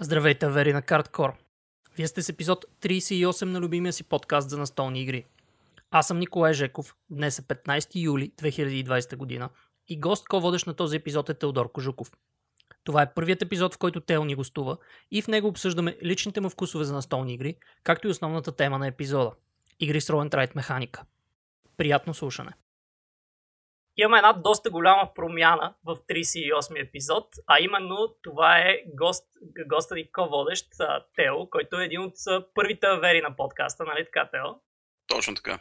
Здравейте, вери на Карткор. Вие сте с епизод 38 на любимия си подкаст за настолни игри. Аз съм Николай Жеков, днес е 15 юли 2020 година и гост ко-водещ на този епизод е Теодор Кожуков. Това е първият епизод, в който Тео ни гостува и в него обсъждаме личните му вкусове за настолни игри, както и основната тема на епизода – игри с ролен трайт механика. Приятно слушане! Имаме една доста голяма промяна в 38 епизод, а именно това е гост, госта ни ко-водещ Тео, който е един от първите авери на подкаста, нали така, Тео? Точно така.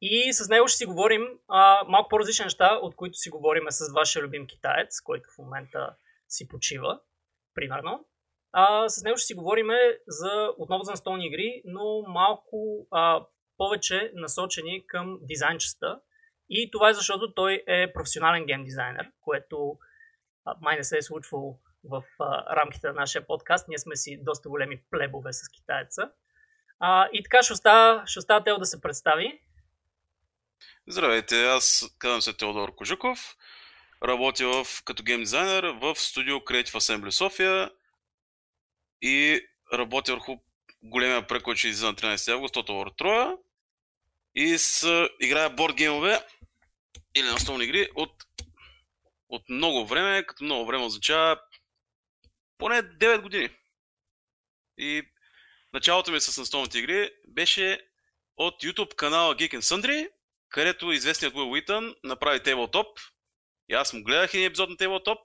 И с него ще си говорим а, малко по-различни неща, от които си говорим с вашия любим китаец, който в момента си почива, примерно. А, с него ще си говорим за, отново за настолни игри, но малко а, повече насочени към дизайнчеста и това е защото той е професионален гейм дизайнер, което май не се е случвало в а, рамките на нашия подкаст. Ние сме си доста големи плебове с китаеца. А, и така ще остава, ще остава Тео да се представи. Здравейте, аз казвам се Теодор Кожуков. Работя в, като гейм дизайнер в студио Creative Assembly София и работя върху големия проект, който на 13 август, Total War 3 и с, играя борд геймове или настолни игри от, от много време, като много време означава поне 9 години. И началото ми с настолните игри беше от YouTube канала Geek and Sundry, където известният Will Wheaton направи Tabletop. И аз му гледах един епизод на Tabletop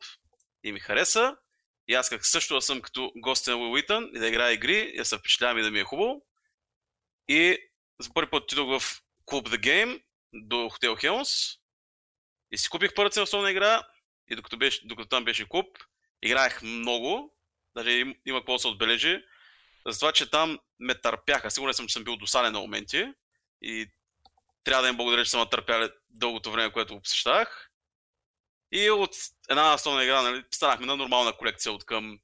и ми хареса. И аз как също да съм като гост на Will Wheaton и да играя игри, и да се впечатлявам и да ми е хубаво. И за първи път отидох в Club The Game до Хотел Хелмс и си купих първата си игра и докато, беше, докато там беше клуб, играех много, даже има, има какво да се отбележи, за това, че там ме търпяха. Сигурен съм, че съм бил досаден на моменти и трябва да им благодаря, че съм търпяли дългото време, което го посещавах. И от една основна игра нали, станахме на нормална колекция от към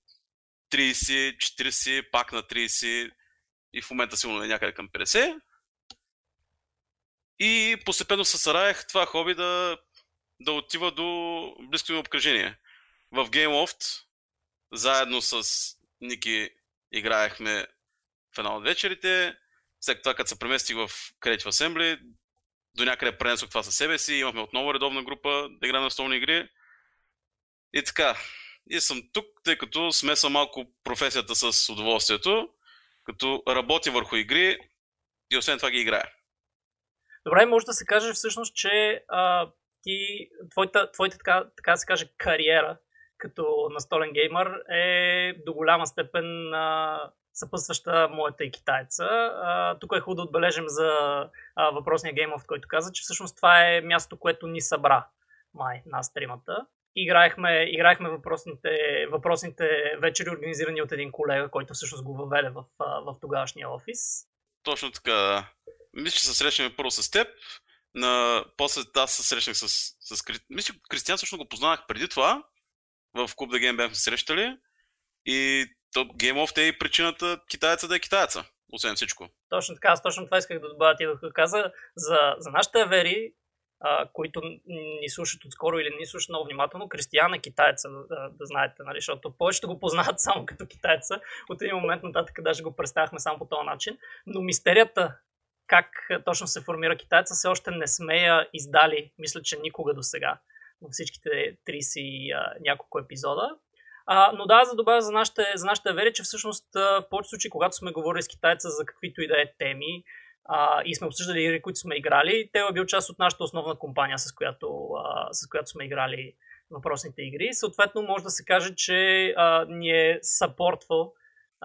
30, 40, пак на 30 и в момента сигурно е някъде към 50. И постепенно се сараях това хоби да, да отива до близко ми обкръжение. В GameLoft заедно с Ники играехме в една от вечерите. След това, като се преместих в Creative Assembly, до някъде пренесох това със себе си. Имахме отново редовна група да играем на столни игри. И така. И съм тук, тъй като смесвам малко професията с удоволствието, като работя върху игри и освен това ги играя. Добре, може да се каже всъщност, че а, ти, твоята, твоята така, така се каже, кариера като настолен геймър е до голяма степен а, съпътстваща моята и китайца. А, тук е хубаво да отбележим за а, въпросния геймър, в който каза, че всъщност това е място, което ни събра май нас тримата. Играехме, играехме въпросните, въпросните вечери, организирани от един колега, който всъщност го въведе в, в тогавашния офис. Точно така. Мисля, че се срещнахме първо с теб. На... После аз се срещнах с, с... Мисля, че Кристиан също го познавах преди това. В Куб да Гейм бяхме срещали. И то Game of е и причината китаеца да е китаеца. Освен всичко. Точно така, аз точно това исках да добавя ти да каза. За, за нашите авери, а, които ни слушат отскоро или ни слушат много внимателно, Кристиян е китаеца, да, да знаете, нали? защото повечето го познават само като китайца. От един момент нататък даже го представяхме само по този начин. Но мистерията как точно се формира китайца, все още не сме я издали, мисля, че никога до сега, във всичките 30 и няколко епизода. А, но да, за добавя за нашите, за нашите вери, че всъщност в повечето случаи, когато сме говорили с китайца за каквито и да е теми а, и сме обсъждали игри, които сме играли, те е бил част от нашата основна компания, с която, а, с която сме играли въпросните игри. Съответно, може да се каже, че а, ни е съпортвал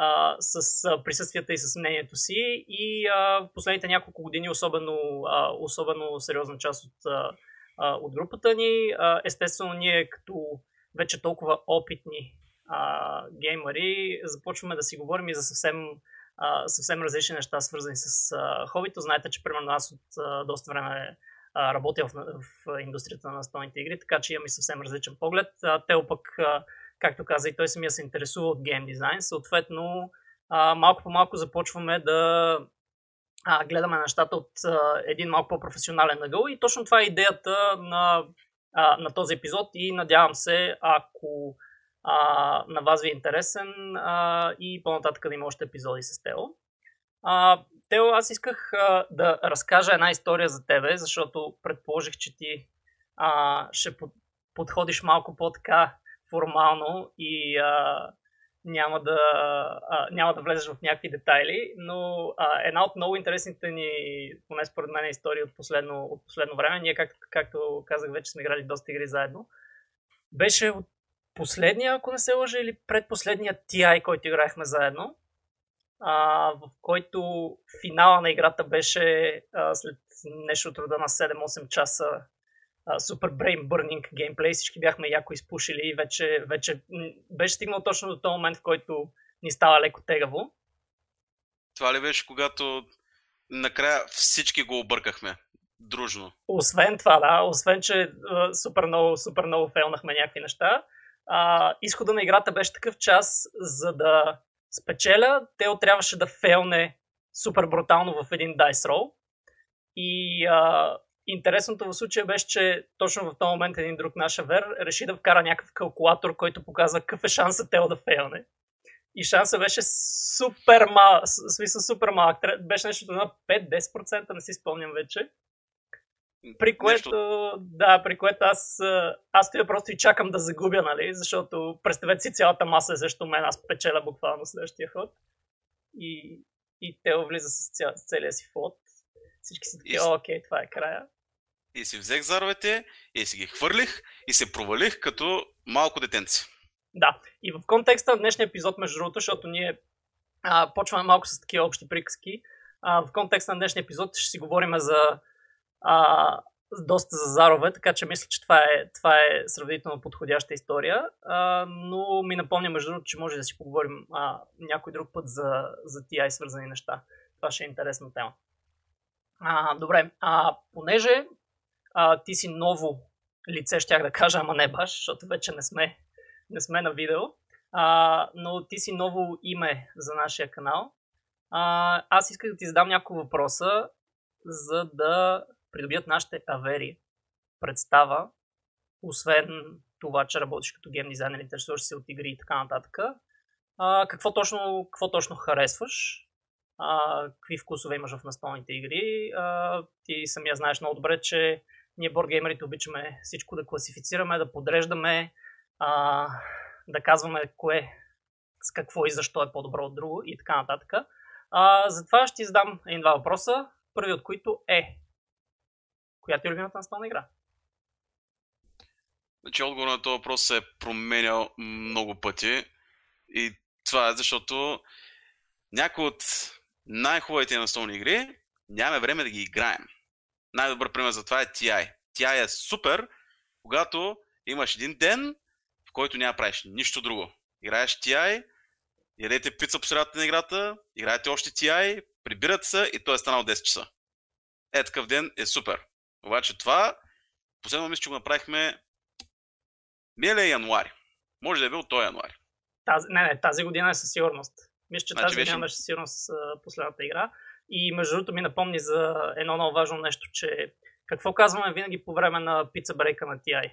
а, с присъствията и с мнението си и а, последните няколко години особено, а, особено сериозна част от, а, от групата ни. А, естествено, ние като вече толкова опитни а, геймари започваме да си говорим и за съвсем, а, съвсем различни неща, свързани с а, хобито. Знаете, че примерно аз от а, доста време а, работя в, в индустрията на настолните игри, така че имам и съвсем различен поглед. А, те пък а, както каза и той самия се интересува от гейм дизайн, съответно а, малко по малко започваме да а, гледаме нещата от а, един малко по-професионален ъгъл. И точно това е идеята на, а, на този епизод. И надявам се, ако а, на вас ви е интересен а, и по-нататък да има още епизоди с Тео. А, Тео, аз исках а, да разкажа една история за тебе, защото предположих, че ти а, ще под, подходиш малко по-така формално и а, няма да, а, няма да влезеш в някакви детайли, но а, една от много интересните ни, поне според мен, истории от последно, от последно време, ние, как, както казах, вече сме играли доста игри заедно, беше от последния, ако не се лъжа, или предпоследния TI, който играехме заедно, а, в който финала на играта беше а, след нещо от рода на 7-8 часа супер brain burning геймплей, всички бяхме яко изпушили и вече, вече беше стигнал точно до този момент, в който ни става леко тегаво. Това ли беше, когато накрая всички го объркахме? Дружно. Освен това, да, освен, че а, супер много, супер много фейлнахме някакви неща, а, изхода на играта беше такъв час, за да спечеля, Тео трябваше да фейлне супер брутално в един dice roll. И а, Интересното в случая беше, че точно в този момент един друг наш авер реши да вкара някакъв калкулатор, който показва какъв е шанса Тео да фейлне. И шанса беше супер малък, смисъл супер малък. Беше нещо на 5-10%, не си спомням вече. При което, нещо... да, при което аз, аз стоя просто и чакам да загубя, нали, защото представете си цялата маса е също мен, аз печеля буквално следващия ход. И, и Тео влиза с, ця, с целия си флот. Всички са такива, окей, това е края. И си взех заровете, и си ги хвърлих, и се провалих като малко детенци. Да, и в контекста на днешния епизод, между другото, защото ние а, почваме малко с такива общи приказки, а, в контекста на днешния епизод ще си говорим за а, доста за зарове, така че мисля, че това е, това е сравнително подходяща история, а, но ми напомня между другото, че може да си поговорим а, някой друг път за, за тия и свързани неща. Това ще е интересна тема. А, добре, а, понеже а, ти си ново лице, щях да кажа, ама не баш, защото вече не сме, не сме на видео, а, но ти си ново име за нашия канал. А, аз исках да ти задам няколко въпроса, за да придобият нашите авери представа, освен това, че работиш като гейм дизайнер, интересуваш се от игри и така нататък. А, какво, точно, какво точно харесваш? Какви вкусове имаш в настолните игри. А, ти самия знаеш много добре, че ние боргеймерите обичаме всичко да класифицираме, да подреждаме, а, да казваме кое, с какво и защо е по-добро от друго и така нататък. А, затова ще ти задам един-два въпроса, първи от които е коя ти е любимата настолна игра? Значи отговор на този въпрос се е променял много пъти и това е защото някои от най-хубавите настолни игри нямаме време да ги играем. Най-добър пример за това е TI. TI е супер, когато имаш един ден, в който няма правиш нищо друго. Играеш TI, ядете пица по средата на играта, играете още TI, прибират се и той е станал 10 часа. Е, такъв ден е супер. Обаче това, последно мисля, че го направихме миналия януари. Може да е бил този януари. Тази, не, не, тази година е със сигурност. Мисля, че значи тази беше сигурност последната игра. И между другото ми напомни за едно много важно нещо, че какво казваме винаги по време на пица брейка на TI?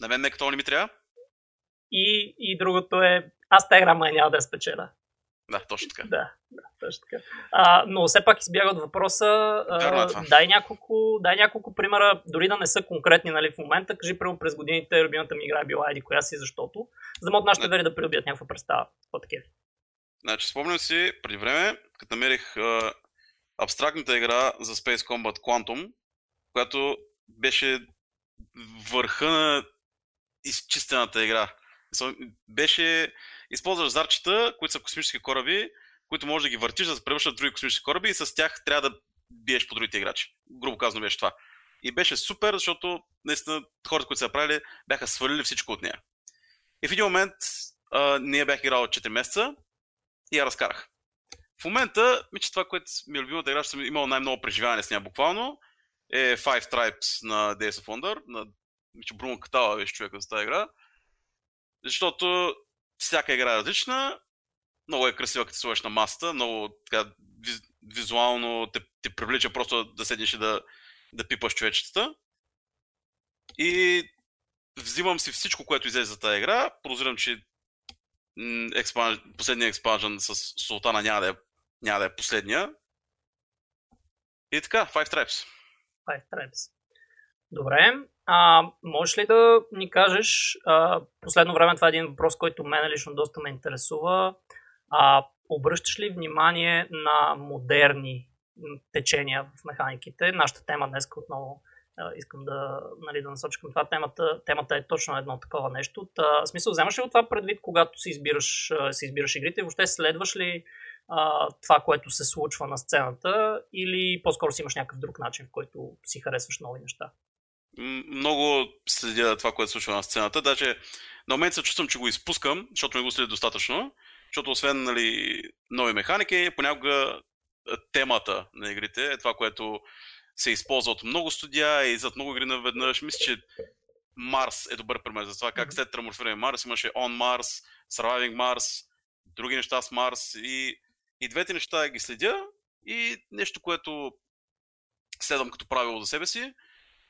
на мен не като ли ми трябва? И, и другото е, аз тази игра май няма да я спечеля. Да, точно така. Да, да точно така. А, но все пак избяга от въпроса. А, е дай, няколко, дай няколко примера, дори да не са конкретни нали, в момента. Кажи, прямо през годините любимата ми игра е била еди коя си, защото, за да могат нашите вери да придобият някаква представа. Какво такива? Значи, спомням си, преди време, като намерих а, абстрактната игра за Space Combat Quantum, която беше върха на изчистената игра. Беше, използваш зарчета, които са космически кораби, които можеш да ги въртиш, да се превръщат в други космически кораби и с тях трябва да биеш по другите играчи. Грубо казано беше това. И беше супер, защото наистина хората, които са правили, бяха свалили всичко от нея. И в един момент а, ние бях играл 4 месеца и я разкарах. В момента, мисля, това, което ми е любимата игра, че съм имал най-много преживяване с нея буквално, е Five Tribes на Days of Wonder, на мисля, Бруно Катала беше човека за тази игра. Защото всяка игра е различна, много е красива, като сложиш на масата, много така, визуално те, те привлича просто да седнеш и да, да пипаш човечетата. И взимам си всичко, което излезе за тази игра, прозирам, че експанж... последния експанжен с Султана няма да, е, няма да е последния. И така, Five Tribes. Five Tribes. Добре. А, можеш ли да ни кажеш, а, последно време това е един въпрос, който мен лично доста ме интересува. А, обръщаш ли внимание на модерни течения в механиките? Нашата тема днес отново искам да, нали, да насоча към това. Темата, темата е точно едно такова нещо. Та, смисъл, вземаш ли от това предвид, когато си избираш, си избираш игрите? Въобще следваш ли а, това, което се случва на сцената или по-скоро си имаш някакъв друг начин, в който си харесваш нови неща? Много следя това, което се случва на сцената. Даже на момент се чувствам, че го изпускам, защото не го следя достатъчно. Защото освен нали, нови механики, понякога темата на игрите е това, което се използва от много студия и зад много игри наведнъж. Мисля, че Марс е добър пример за това, как след траморфиране Марс имаше On Mars, Surviving Mars, други неща с Марс и, и двете неща ги следя и нещо, което следвам като правило за себе си,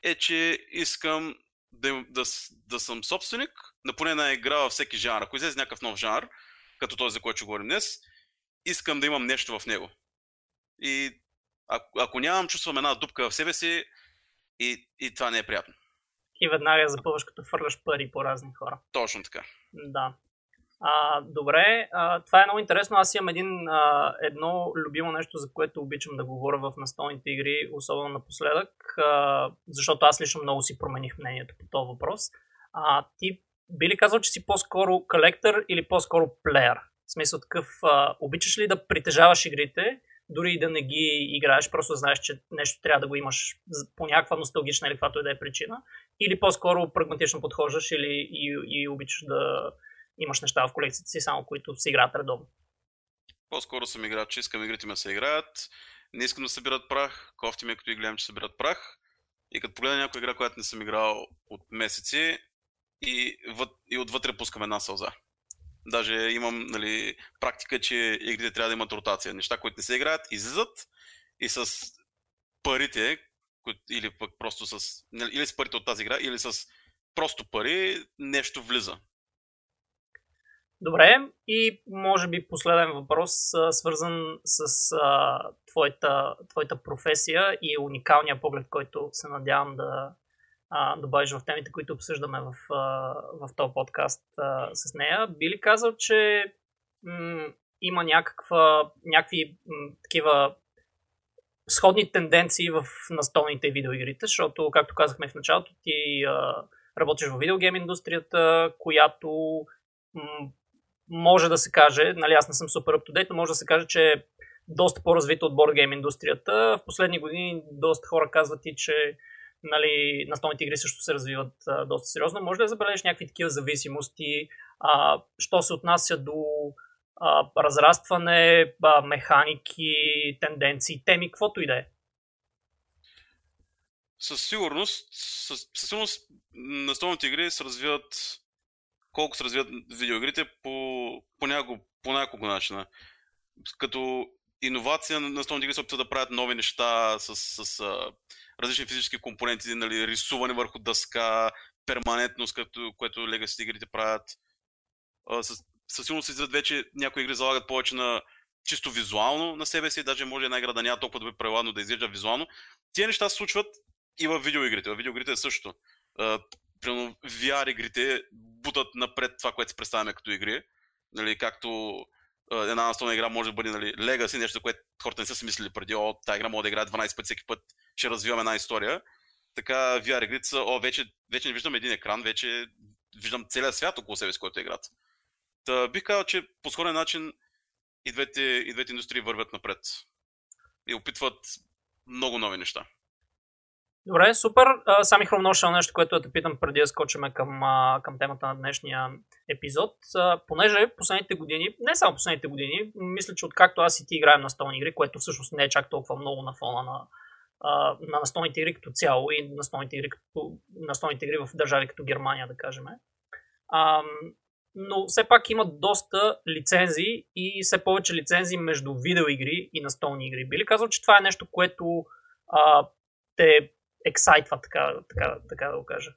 е, че искам да, да, да съм собственик на поне една игра във всеки жанр. Ако излезе някакъв нов жанр, като този, за който ще говорим днес, искам да имам нещо в него. И ако, ако нямам, чувствам една дупка в себе си и, и това не е приятно. И веднага запълваш като фърляш пари по разни хора. Точно така. Да. А, добре, а, това е много интересно. Аз имам един, а, едно любимо нещо, за което обичам да говоря в настолните игри, особено напоследък, а, защото аз лично много си промених мнението по този въпрос. А, ти би ли казал, че си по-скоро колектор или по-скоро плеер? В смисъл такъв, а, обичаш ли да притежаваш игрите дори и да не ги играеш, просто знаеш, че нещо трябва да го имаш по някаква носталгична или каквато и да е причина, или по-скоро прагматично подхождаш или и, и обичаш да имаш неща в колекцията си, само които се играят редовно. По-скоро съм играч, че искам игрите ми да се играят, не искам да събират прах, кофти ми, като и гледам, че събират прах. И като погледна някоя игра, която не съм играл от месеци, и, и отвътре пускам една сълза. Даже имам нали, практика, че игрите трябва да имат ротация. Неща, които не се играят, излизат и с парите, или пък просто с, нали, или с парите от тази игра, или с просто пари, нещо влиза. Добре, и може би последен въпрос, свързан с а, твоята, твоята професия и уникалния поглед, който се надявам да, а, добавиш в темите, които обсъждаме в, а, в този подкаст а, с нея. Би ли казал, че м- има някаква, някакви м- такива сходни тенденции в настолните видеоигрите, защото, както казахме в началото, ти а, работиш в видеогейм индустрията, която м- може да се каже, нали аз не съм супер up но може да се каже, че е доста по-развита от бордгейм индустрията. В последни години доста хора казват и, че нали, настолните игри също се развиват а, доста сериозно. Може да забележиш някакви такива зависимости, а, що се отнася до а, разрастване, а, механики, тенденции, теми, каквото и да е. Със сигурност, със, със сигурност настолните игри се развиват колко се развиват видеоигрите по, по, няколко, по няколко начина. Като иновация на настолните игри се опитват да правят нови неща с, с, с различни физически компоненти, нали, рисуване върху дъска, перманентност, като, което Legacy игрите правят. Със, със сигурност излизат вече някои игри залагат повече на чисто визуално на себе си, даже може една игра да няма толкова добре правилно да изглежда визуално. Тия неща се случват и в видеоигрите. В видеоигрите е също. Примерно VR игрите бутат напред това, което си представяме като игри. Нали, както една настолна игра може да бъде нали, Legacy, нещо, което хората не са си мислили преди, о, тази игра може да играе 12 пъти всеки път, ще развиваме една история. Така VR игрите са, о, вече, вече не виждам един екран, вече виждам целият свят около себе с който е играта. Та, бих казал, че по сходен начин и двете, и двете индустрии вървят напред. И опитват много нови неща. Добре, супер. Сами хромноша нещо, което да те питам преди да скочиме към, към темата на днешния епизод. Понеже последните години, не само последните години, мисля, че откакто аз и ти играем на столни игри, което всъщност не е чак толкова много на фона на, на настолните игри като цяло и настолните игри, като, настолните игри в държави като Германия, да кажем. Но все пак има доста лицензии и все повече лицензии между видеоигри и настолни игри. Би ли казал, че това е нещо, което а, те ексайтва, така, така, така да го кажа.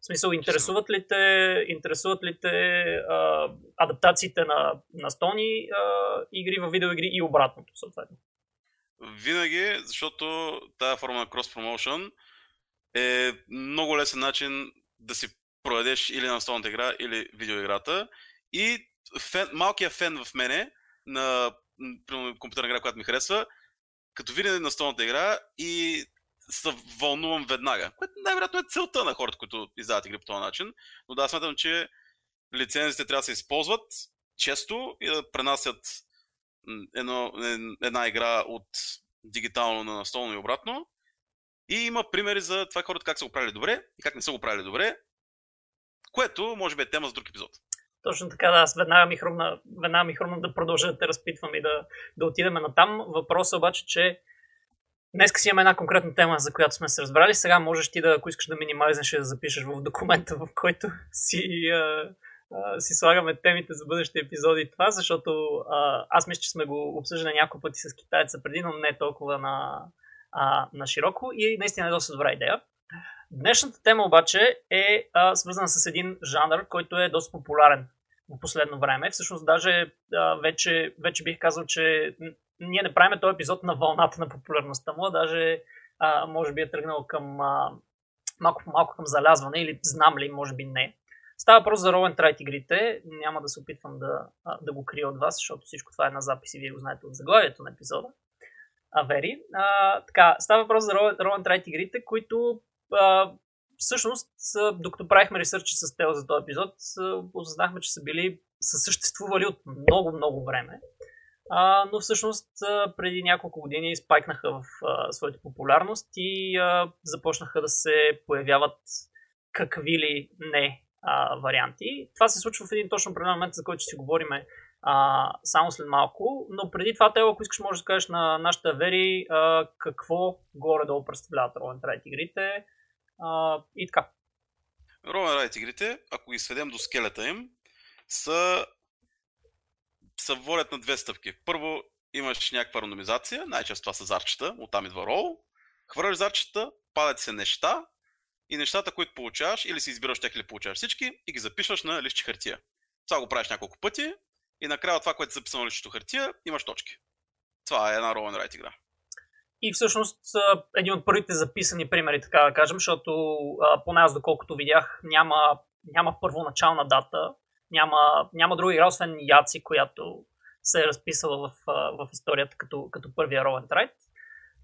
В смисъл, интересуват ли те, интересуват ли те а, адаптациите на, на Стони а, игри в видеоигри и обратното, съответно? Винаги, защото тази форма на promotion е много лесен начин да си проведеш или настолната игра, или видеоиграта. И фен, малкият фен в мене на компютърна игра, която ми харесва, като видя настолната игра и се вълнувам веднага. Което най-вероятно е целта на хората, които издават игри по този начин. Но да, смятам, че лицензите трябва да се използват често и да пренасят едно, една игра от дигитално на настолно и обратно. И има примери за това хората как са го правили добре и как не са го правили добре, което може би е тема за друг епизод. Точно така, да, аз веднага ми хрумна, веднага ми хрумна да продължа да те разпитвам и да, да отидем на там. Въпросът обаче, че Днес си имаме една конкретна тема, за която сме се разбрали. Сега можеш ти да, ако искаш да минимализнеш да запишеш в документа, в който си, а, а, си слагаме темите за бъдещи епизоди това, защото а, аз мисля, че сме го обсъждали няколко пъти с китайца преди, но не толкова на, а, на широко и наистина е доста добра идея. Днешната тема обаче е а, свързана с един жанр, който е доста популярен в последно време. Всъщност даже а, вече, вече бих казал, че ние не правим този епизод на вълната на популярността му, даже а, може би е тръгнал към а, малко по малко към залязване или знам ли, може би не. Става въпрос за Trite игрите. Няма да се опитвам да, да го крия от вас, защото всичко това е на запис и вие го знаете от заглавието на епизода. Авери. А, така, става въпрос за Trite игрите, които а, всъщност, докато правихме ресърча с Тел за този епизод, осъзнахме, че са били, са съществували от много, много време. А, но всъщност преди няколко години спайкнаха в а, своята популярност и а, започнаха да се появяват какви ли не а, варианти. Това се случва в един точно определен момент, за който ще си говорим а, само след малко. Но преди това, Тео, ако искаш, можеш да кажеш на нашите вери а, какво горе-долу представляват Roll Ride игрите а, и така. Roll Ride игрите, ако ги сведем до скелета им, са се водят на две стъпки. Първо имаш някаква рандомизация, най-често това са зарчета, оттам идва рол. Хвърляш зарчета, падат се неща и нещата, които получаваш, или си избираш тях или получаваш всички и ги запишваш на листче хартия. Това го правиш няколко пъти и накрая това, което е записано на листчето хартия, имаш точки. Това е една Roll and Write игра. И всъщност един от първите записани примери, така да кажем, защото поне аз доколкото видях, няма, няма първоначална дата, няма, няма друга игра, освен Яци, която се е разписала в, в историята като, като първия Roll Tride,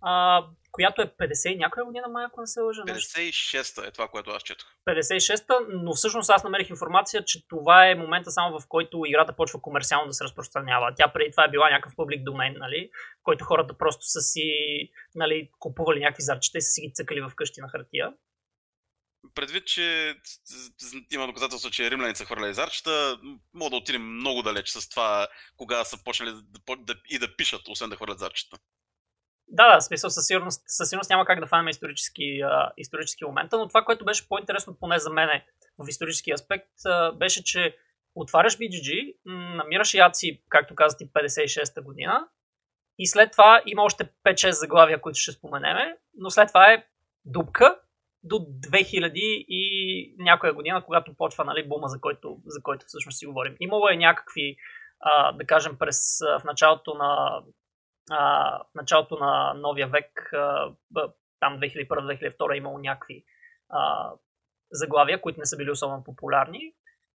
а, която е 50 някоя година, май, ако не се лъжа. 56-та е това, което аз четох. 56-та, но всъщност аз намерих информация, че това е момента само в който играта почва комерциално да се разпространява. Тя преди това е била някакъв публик домен, нали, в който хората просто са си нали, купували някакви зарчета и са си ги цъкали в къщи на хартия предвид, че има доказателство, че римляни са хвърляли зарчета, мога да отидем много далеч с това, кога са почнали да, да, и да пишат, освен да хвърлят зарчета. Да, да, смисъл със сигурност, със сигурност няма как да фанем исторически, а, исторически момента, но това, което беше по-интересно поне за мене в исторически аспект, а, беше, че отваряш BGG, намираш яци, както казах 56-та година, и след това има още 5-6 заглавия, които ще споменеме, но след това е дупка до 2000 и някоя година, когато почва нали, бума, за който, за който всъщност си говорим. Имало е някакви, а, да кажем, през, в началото на а, в началото на новия век, а, там 2001-2002 е имало някакви а, заглавия, които не са били особено популярни,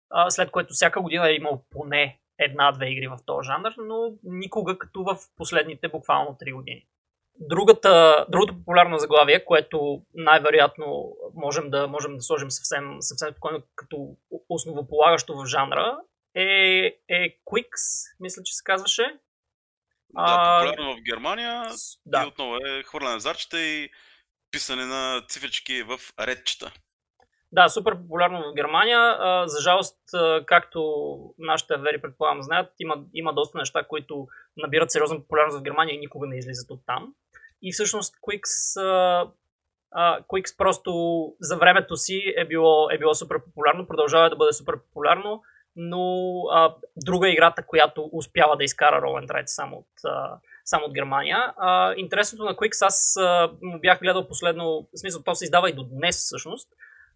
а, след което всяка година е имал поне една-две игри в този жанр, но никога като в последните буквално 3 години. Другата, другото популярно заглавие, което най-вероятно можем да, можем да сложим съвсем, съвсем спокойно като основополагащо в жанра, е, е Quicks, мисля, че се казваше. Да, популярно в Германия да. и отново е хвърляне зарчета и писане на цифрички в редчета. Да, супер популярно в Германия. За жалост, както нашите вери предполагам знаят, има, има доста неща, които набират сериозна популярност в Германия и никога не излизат от там. И всъщност Quicks, Quicks просто за времето си е било, е било супер популярно, продължава да бъде супер популярно, но uh, друга играта, която успява да изкара and Ride само от, uh, само от Германия. Uh, интересното на Quicks, аз uh, му бях гледал последно, в смисъл, то се издава и до днес всъщност,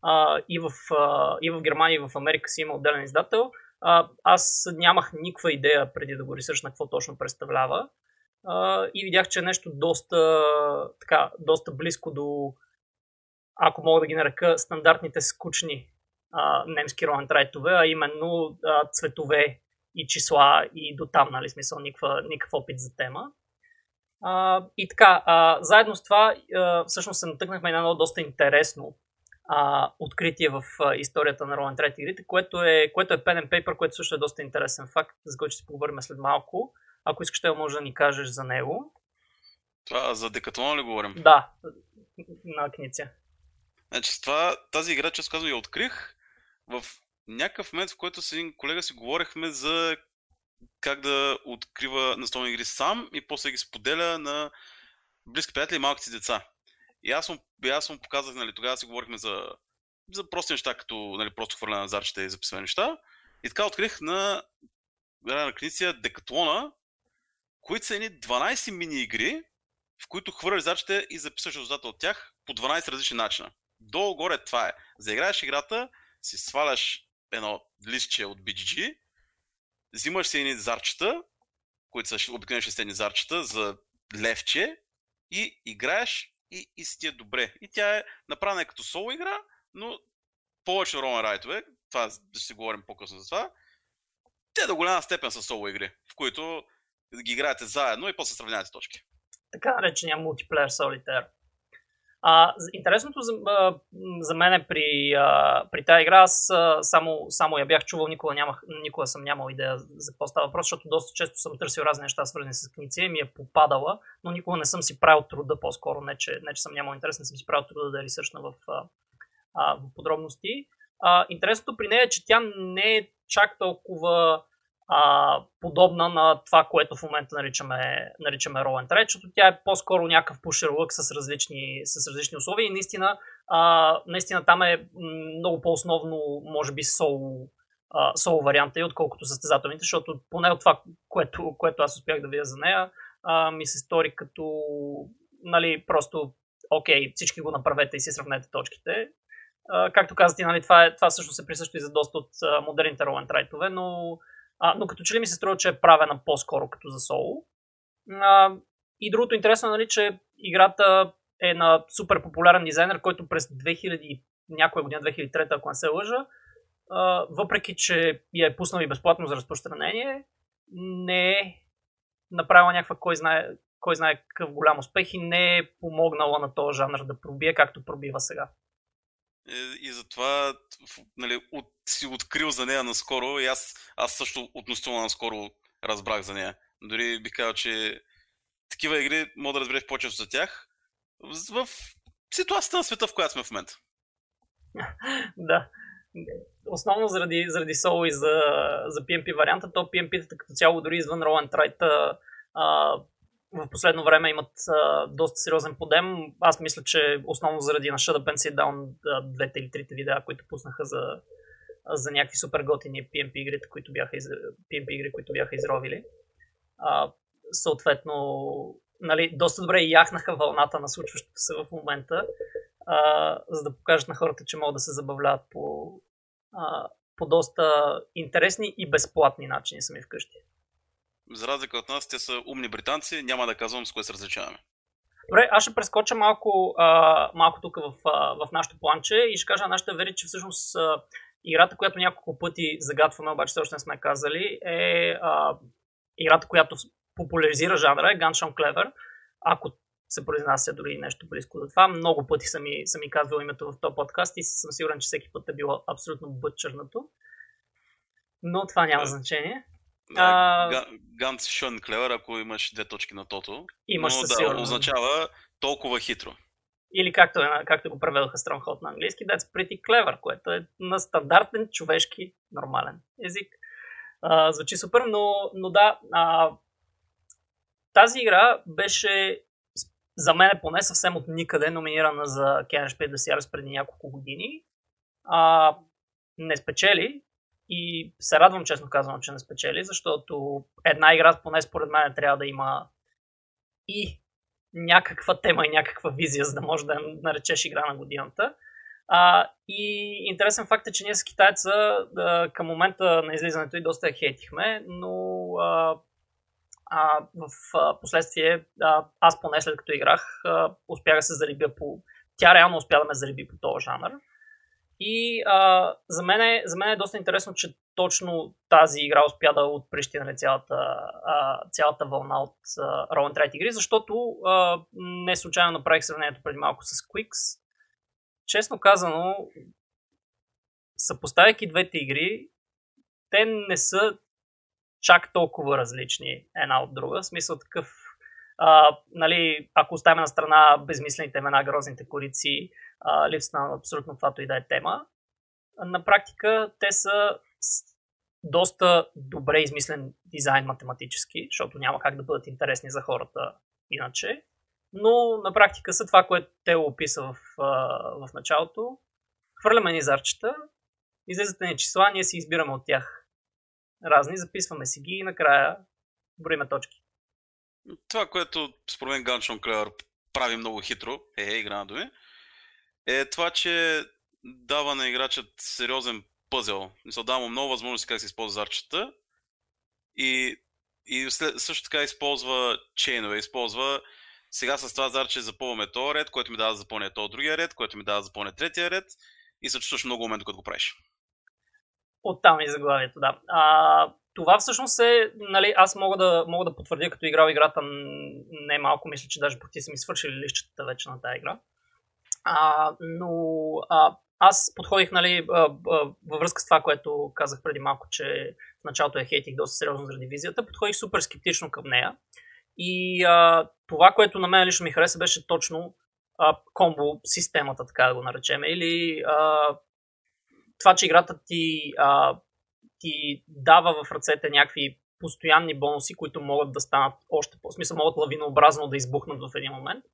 а, и, в, а, и в Германия, и в Америка си има отделен издател. А, аз нямах никаква идея преди да го ресърчна какво точно представлява. А, и видях, че е нещо доста, така, доста близко до, ако мога да ги нарека, стандартните скучни а, немски ролен-трайтове, а именно а, цветове и числа и до там, нали, смисъл, никакъв опит за тема. А, и така, а, заедно с това, а, всъщност се натъкнахме на едно доста интересно а, откритие в а, историята на Roll Trade игрите, което е, което е Pen and Paper, което също е доста интересен факт, за който ще си поговорим след малко. Ако искаш, ще може да ни кажеш за него. Това за Декатлон ли говорим? Да, на Книция. Значи, това, тази игра, често казвам, я открих в някакъв момент, в който с един колега си говорихме за как да открива настолни игри сам и после ги споделя на близки приятели и малките деца. И аз му, аз му показах, нали, тогава си говорихме за, за прости неща, като нали, просто хвърляне на зарчета и записване неща. И така открих на на книция Декатлона, които са едни 12 мини игри, в които хвърляш зарчета и записваш резултата от тях по 12 различни начина. Долу-горе това е. За играеш играта, си сваляш едно листче от BGG, взимаш си едни зарчета, които са обикновено шестени зарчета за левче и играеш и, и си ти е добре. И тя е направена като соло игра, но повече Roman райтове, това ще си говорим по-късно за това, те до голяма степен са соло игри, в които ги играете заедно и после сравнявате точки. Така наречения мултиплеер солитер. А, интересното за, за мен при, а, при тази игра, аз само, само я бях чувал, никога, нямах, никога съм нямал идея за какво става въпрос, защото доста често съм търсил разни неща, свързани с книгите и ми е попадала, но никога не съм си правил труда по-скоро, не че, не че съм нямал интерес, не съм си правил труда да ресърчна в, а, в подробности. А, интересното при нея е, че тя не е чак толкова а, подобна на това, което в момента наричаме, наричаме Roll and Trade, защото тя е по-скоро някакъв pusher look с различни, с различни условия и наистина, а, наистина там е много по-основно, може би, соло, соло варианта и отколкото състезателните, защото поне от това, което, което аз успях да видя за нея, а, ми се стори като нали, просто окей, всички го направете и си сравнете точките. А, както казах, нали, това, е, това също се присъщо и за доста от а, модерните Roll and но а, но като че ли ми се струва, че е правена по-скоро като за соло. А, и другото интересно, нали, че играта е на супер популярен дизайнер, който през 2000, някоя година, 2003, ако не се лъжа, а, въпреки, че я е пуснал и безплатно за разпространение, не е направила някаква кой знае, кой знае какъв голям успех и не е помогнала на този жанр да пробие, както пробива сега. И, и затова нали, от, си открил за нея наскоро и аз, аз също относително наскоро разбрах за нея. Дори бих казал, че такива игри мога да разбереш по-често за тях в, ситуацията на света, в която сме в момента. да. Основно заради, заради соло и за, за PMP варианта, то PMP-тата като цяло дори извън Roll and в последно време имат а, доста сериозен подем. Аз мисля, че основно заради на Shut Up and Sit Down двете или трите видеа, които пуснаха за, за някакви супер готини PMP игри, които бяха, из... PMP игри, които бяха изровили. А, съответно, нали, доста добре яхнаха вълната на случващото се в момента, а, за да покажат на хората, че могат да се забавляват по, а, по доста интересни и безплатни начини сами вкъщи за разлика от нас, те са умни британци, няма да казвам с кое се различаваме. Добре, аз ще прескоча малко, а, малко тук в, а, в нашото планче и ще кажа на нашите вери, че всъщност а, играта, която няколко пъти загатваме, обаче все още не сме казали, е а, играта, която популяризира жанра, е Gunshot Clever. Ако се произнася дори нещо близко до това. Много пъти съм ми, съм ми казвал името в този подкаст и съм сигурен, че всеки път е било абсолютно бътчернато. Но това няма значение. Ганс Шон Клевер, ако имаш две точки на тото. Имаш но, да, сигурно. означава толкова хитро. Или както, е, както го преведоха Stronghold на английски, that's pretty clever, което е на стандартен човешки нормален език. А, звучи супер, но, но да, а, тази игра беше за мен е поне съвсем от никъде номинирана за the Series преди няколко години. А, не спечели, и се радвам, честно казвам, че не спечели, защото една игра, поне според мен, трябва да има и някаква тема и някаква визия, за да може да наречеш игра на годината. А, и интересен факт е, че ние с китайца а, към момента на излизането и доста я хейтихме, но а, а, в а, последствие а, аз поне след като играх а, успях да се зарибя по... Тя реално успя да ме зариби по този жанр. И а, за, мен е, за мен е доста интересно, че точно тази игра успя да отприщи нали, цялата, а, цялата вълна от Roll and Write игри, защото а, не случайно направих сравнението преди малко с Quicks. Честно казано, съпоставяйки двете игри, те не са чак толкова различни една от друга. В смисъл такъв, а, нали, ако оставим на страна безмислените имена, грозните корици, липса на абсолютно каквато и да е тема, на практика те са доста добре измислен дизайн математически, защото няма как да бъдат интересни за хората иначе. Но на практика са това, което те описа в, в началото. Хвърляме ни зарчета, излизат ни числа, ние си избираме от тях разни, записваме си ги и накрая броиме точки. Това, което според мен Ганшон Клевър прави много хитро, е, е игра на думи, е това, че дава на играчът сериозен пъзел. Мисля, дава му много възможности как се използва зарчета и, и след, също така използва чейнове, използва сега с това зарче запълваме този ред, което ми дава да запълня този другия ред, което ми дава да запълня третия ред и се чувстваш много момент, докато го правиш. Оттам и заглавието, да. А, това всъщност е, нали, аз мога да, мога да потвърдя, като играл играта не малко, мисля, че даже почти са ми свършили лищата вече на тази игра. А, но а, аз подходих нали, а, а, във връзка с това, което казах преди малко, че в началото я хейтих доста сериозно заради визията. Подходих супер скептично към нея. И а, това, което на мен лично ми хареса, беше точно а, комбо системата, така да го наречем. Или а, това, че играта ти, а, ти дава в ръцете някакви постоянни бонуси, които могат да станат още по... смисъл, могат лавинообразно да избухнат в един момент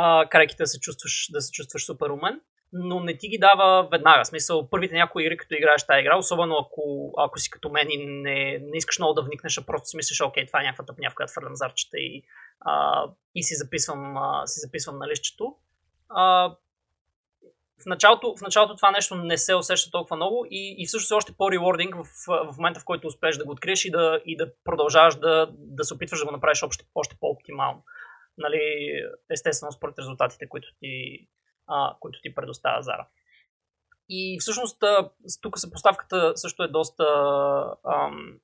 а, карайки да се чувстваш, да се чувстваш супер умен, но не ти ги дава веднага. В смисъл, първите някои игри, като играеш тази игра, особено ако, ако си като мен и не, не искаш много да вникнеш, а просто си мислиш, окей, това е някаква тъпня, в която фърлям зарчета и, а, и си записвам, а, си записвам на лището. А, в началото, в началото това нещо не се усеща толкова много и, и всъщност е още по-ревординг в, в момента, в който успееш да го откриеш и да, и да продължаваш да, да се опитваш да го направиш още, още по-оптимално нали, естествено според резултатите, които ти, а, които ти предоставя Зара. И всъщност тук съпоставката също е доста, ам,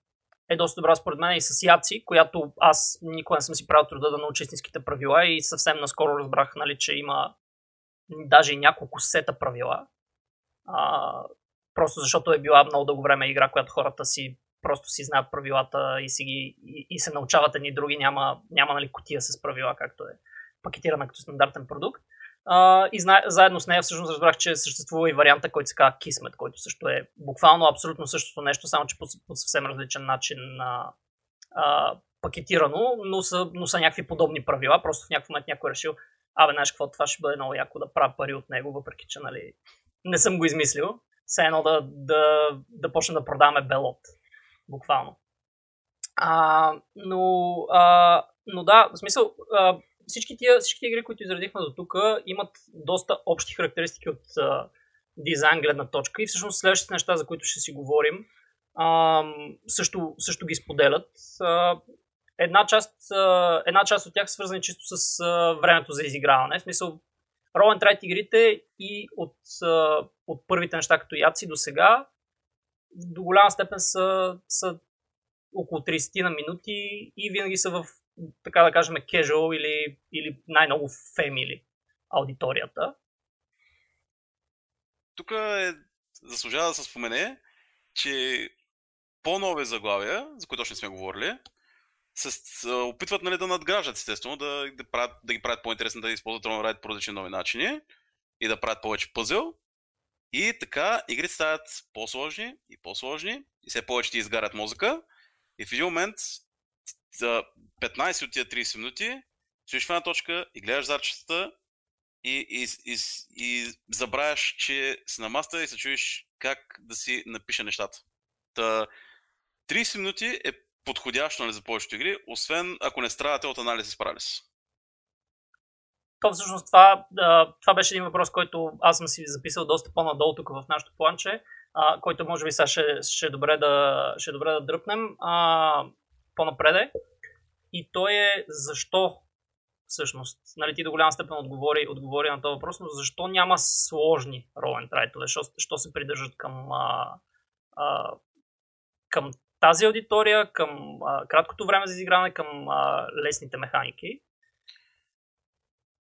е доста добра според мен и с Яци, която аз никога не съм си правил труда да науча истинските правила и съвсем наскоро разбрах, нали, че има даже и няколко сета правила. А, просто защото е била много дълго време игра, която хората си просто си знаят правилата и, си ги, и, и се научават едни други, няма, няма нали, котия с правила, както е пакетирана като стандартен продукт. Uh, и зна, заедно с нея всъщност разбрах, че съществува и варианта, който се казва Kismet, който също е буквално абсолютно същото нещо, само че по, по съвсем различен начин uh, uh, пакетирано, но са, но са някакви подобни правила. Просто в някакъв момент някой е решил, абе, знаеш какво, това ще бъде много яко да правя пари от него, въпреки че нали, не съм го измислил. Все едно да, да, да почне да продаваме белот буквално. А, но, а, но да, в смисъл, а, всички тия, всички игри, които изредихме до тук, имат доста общи характеристики от а, дизайн гледна точка и всъщност следващите неща, за които ще си говорим, а, също, също ги споделят. А, една, част, а, една част от тях свързани чисто с а, времето за изиграване. В смисъл, Roll and игрите и от, а, от първите неща като Яци до сега до голяма степен са, са около 30 на минути и винаги са в, така да кажем, casual или, или най-много family аудиторията. Тук е, заслужава да се спомене, че по-нови заглавия, за които още не сме говорили, се опитват нали, да надграждат, естествено, да, да, правят, да ги правят по-интересни, да използват Ride по различни нови начини и да правят повече пъзел. И така игрите стават по-сложни и по-сложни и все повече ти изгарят мозъка. И в един момент за 15 от тия 30 минути стоиш в една точка и гледаш зарчетата и, и, и, и забравяш, че си на маста и се чуеш как да си напиша нещата. Та, 30 минути е подходящо нали, за повечето игри, освен ако не страдате от анализ и парализ. То всъщност това, това беше един въпрос, който аз съм си записал доста по-надолу тук в нашото планче, който може би сега ще, ще, е добре да, ще е добре да дръпнем а, по-напреде. И то е защо всъщност. Нали, ти до голяма степен отговори, отговори на този въпрос, но защо няма сложни ролен трайтове? Защо, защо се придържат към, а, а, към тази аудитория, към а, краткото време за изигране, към а, лесните механики?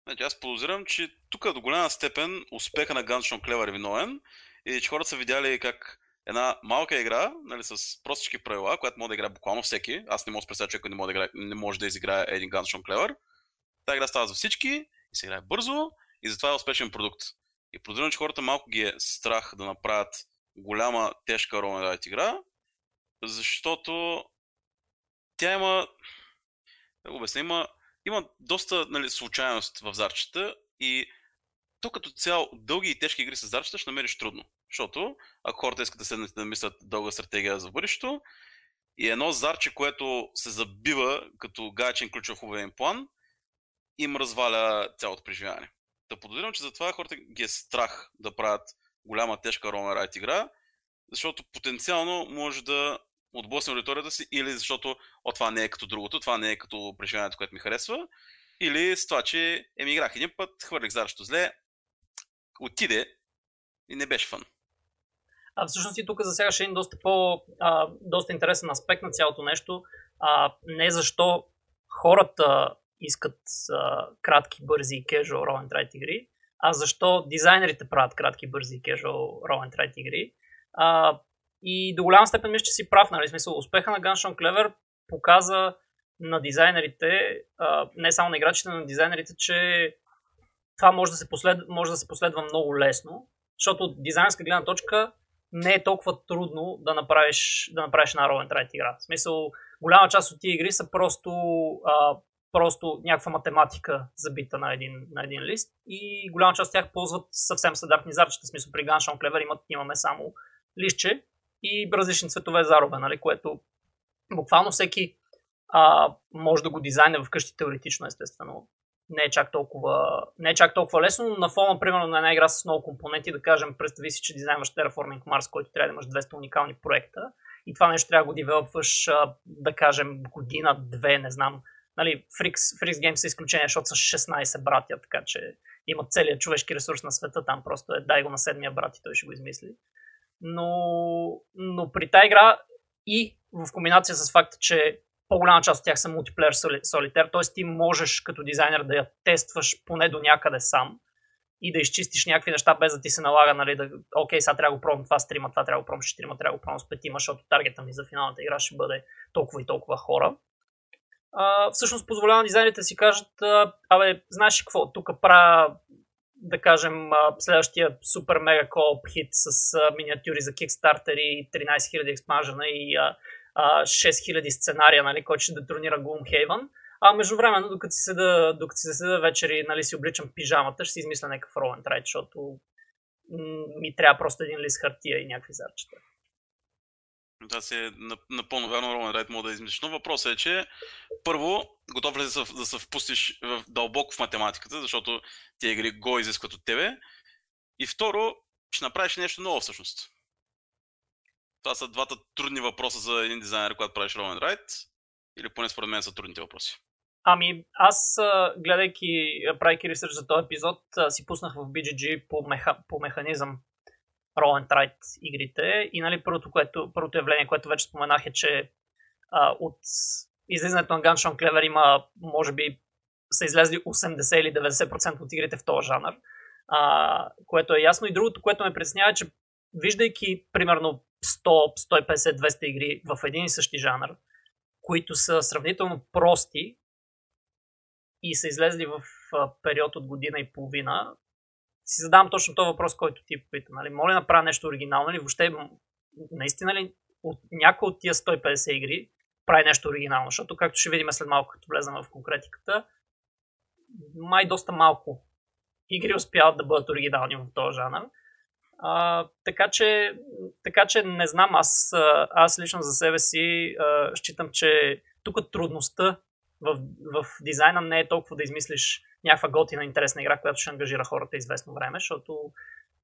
Значи, аз подозирам, че тук до голяма степен успеха на Gunshot Clever е виновен и че хората са видяли как една малка игра, нали, с простички правила, която може да играе буквално всеки. Аз не мога да представя човек, който не може да, играе, не може да изиграе един Gunshot Clever. Тази игра става за всички и се играе бързо и затова е успешен продукт. И подозирам, че хората малко ги е страх да направят голяма, тежка ролна игра, защото тя има, да го обясня, има има доста нали, случайност в зарчета и то като цяло дълги и тежки игри с зарчета ще намериш трудно. Защото ако хората искат да седнат да мислят дълга стратегия за бъдещето и едно зарче, което се забива като гаечен ключов хубавен план, им разваля цялото преживяване. Да подозирам, че затова хората ги е страх да правят голяма тежка рома райт игра, защото потенциално може да отблъсне аудиторията си, или защото о, това не е като другото, това не е като преживяването, което ми харесва, или с това, че еми играх един път, хвърлих заращо зле, отиде и не беше фан. А всъщност и тук засягаш един доста по, а, доста интересен аспект на цялото нещо. А, не защо хората искат а, кратки, бързи и casual roll and write игри, а защо дизайнерите правят кратки, бързи и casual roll and write игри. А, и до голяма степен мисля, че си прав. Нали? Смисъл, успеха на Gunshot Clever показа на дизайнерите, не само на играчите, но на дизайнерите, че това може да се, послед, може да се последва много лесно, защото от дизайнерска гледна точка не е толкова трудно да направиш, да направиш една Roll and игра. В смисъл, голяма част от тия игри са просто, а, просто някаква математика забита на един, на един лист и голяма част от тях ползват съвсем стандартни зарчета. В смисъл, при Gunshot Clever имат, имаме само листче и различни цветове зарове, нали, което буквално всеки а, може да го дизайне вкъщи теоретично, естествено. Не е, чак толкова, не е чак толкова лесно, но на фона, примерно, на една игра с много компоненти, да кажем, представи си, че дизайнваш Terraforming Mars, който трябва да имаш 200 уникални проекта и това нещо трябва да го девелопваш, да кажем, година, две, не знам. Нали, Freaks, Freaks Games са изключение, защото са 16 братя, така че имат целият човешки ресурс на света, там просто е дай го на седмия брат и той ще го измисли но, но при тази игра и в комбинация с факта, че по-голяма част от тях са мултиплеер солитер, т.е. ти можеш като дизайнер да я тестваш поне до някъде сам и да изчистиш някакви неща, без да ти се налага, нали, да, окей, сега трябва да го пробвам това стрима, това трябва да го пробвам с 4, трябва да го пробвам с 5, защото таргета ми за финалната игра ще бъде толкова и толкова хора. А, всъщност позволява на дизайнерите да си кажат, абе, знаеш какво, тук правя да кажем, следващия супер мега коп хит с миниатюри за Kickstarter и 13 000 експанжена и 6000 сценария, нали, който ще детронира Gloomhaven. А между време, докато си седа, докато си седа вечери, нали, си обличам пижамата, ще си измисля някакъв ролен трайт, защото ми трябва просто един лист хартия и някакви зарчета. Това си е напълно вярно, Ромен Райт мога да измислиш. Но въпросът е, че първо, готов ли да се, да се впустиш в, дълбоко в математиката, защото тези игри го изискват от тебе. И второ, ще направиш нещо ново всъщност. Това са двата трудни въпроса за един дизайнер, когато правиш Ромен Райт. Или поне според мен са трудните въпроси. Ами, аз, гледайки, правейки ресърч за този епизод, си пуснах в BGG по, меха, по механизъм roll and write игрите. И нали, първото, което, първото явление, което вече споменах е, че а, от излизането на Gunshot Clever има, може би, са излезли 80 или 90% от игрите в този жанр, а, което е ясно. И другото, което ме притеснява е, че виждайки примерно 100, 150, 200 игри в един и същи жанр, които са сравнително прости и са излезли в период от година и половина, си задавам точно този въпрос, който ти попита. Нали? Моля направя нещо оригинално или въобще наистина ли от някои от тия 150 игри прави нещо оригинално, защото както ще видим след малко, като влезем в конкретиката, май доста малко игри успяват да бъдат оригинални в този жанр. А, така, че, така че не знам, аз, аз лично за себе си а, считам, че тук трудността в, в дизайна не е толкова да измислиш някаква готина, интересна игра, която ще ангажира хората известно време, защото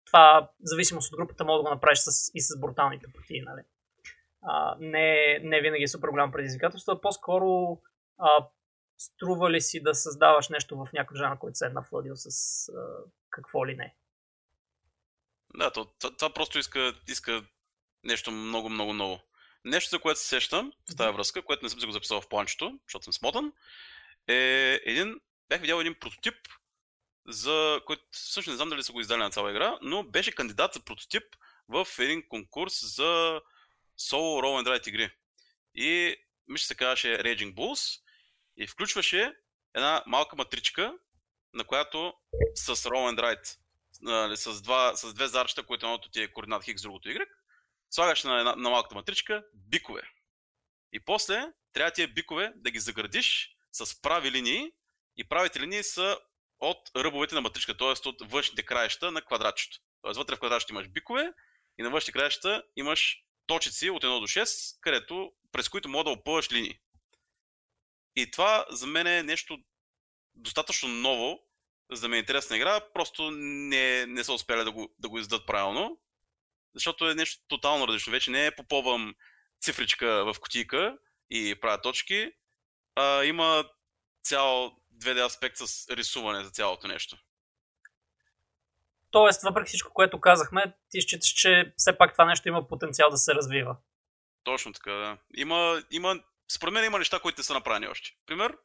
това, в зависимост от групата, може да го направиш с, и с бруталните пъти, нали? А, не, не винаги е супер голямо предизвикателство, а по-скоро а, струва ли си да създаваш нещо в някакъв жанр, който се е навладил с а, какво ли не. Да, то, това, това просто иска, иска нещо много, много ново. Нещо, за което се сещам в тази връзка, което не съм си го записал в планчето, защото съм смотан, е един, бях видял един прототип, за който всъщност не знам дали са го издали на цяла игра, но беше кандидат за прототип в един конкурс за соло Roll and Ride игри. И мисля се казваше Raging Bulls и включваше една малка матричка, на която с Roll and Ride, нали, с, два, с две зарчета, които едното ти е координат X, другото Y, слагаш на, на, малката матричка бикове. И после трябва тия бикове да ги заградиш с прави линии и правите линии са от ръбовете на матричка, т.е. от външните краища на квадратчето. Т.е. вътре в квадратчето имаш бикове и на външните краища имаш точици от 1 до 6, където, през които мога да опъваш линии. И това за мен е нещо достатъчно ново, за да ми е интересна игра, просто не, не са успяли да го, да го издадат правилно, защото е нещо тотално различно. Вече не е попълвам цифричка в кутийка и правя точки, а има цял 2D аспект с рисуване за цялото нещо. Тоест, въпреки всичко, което казахме, ти считаш, че все пак това нещо има потенциал да се развива. Точно така, да. Има, има, според мен има неща, които не са направени още. Пример,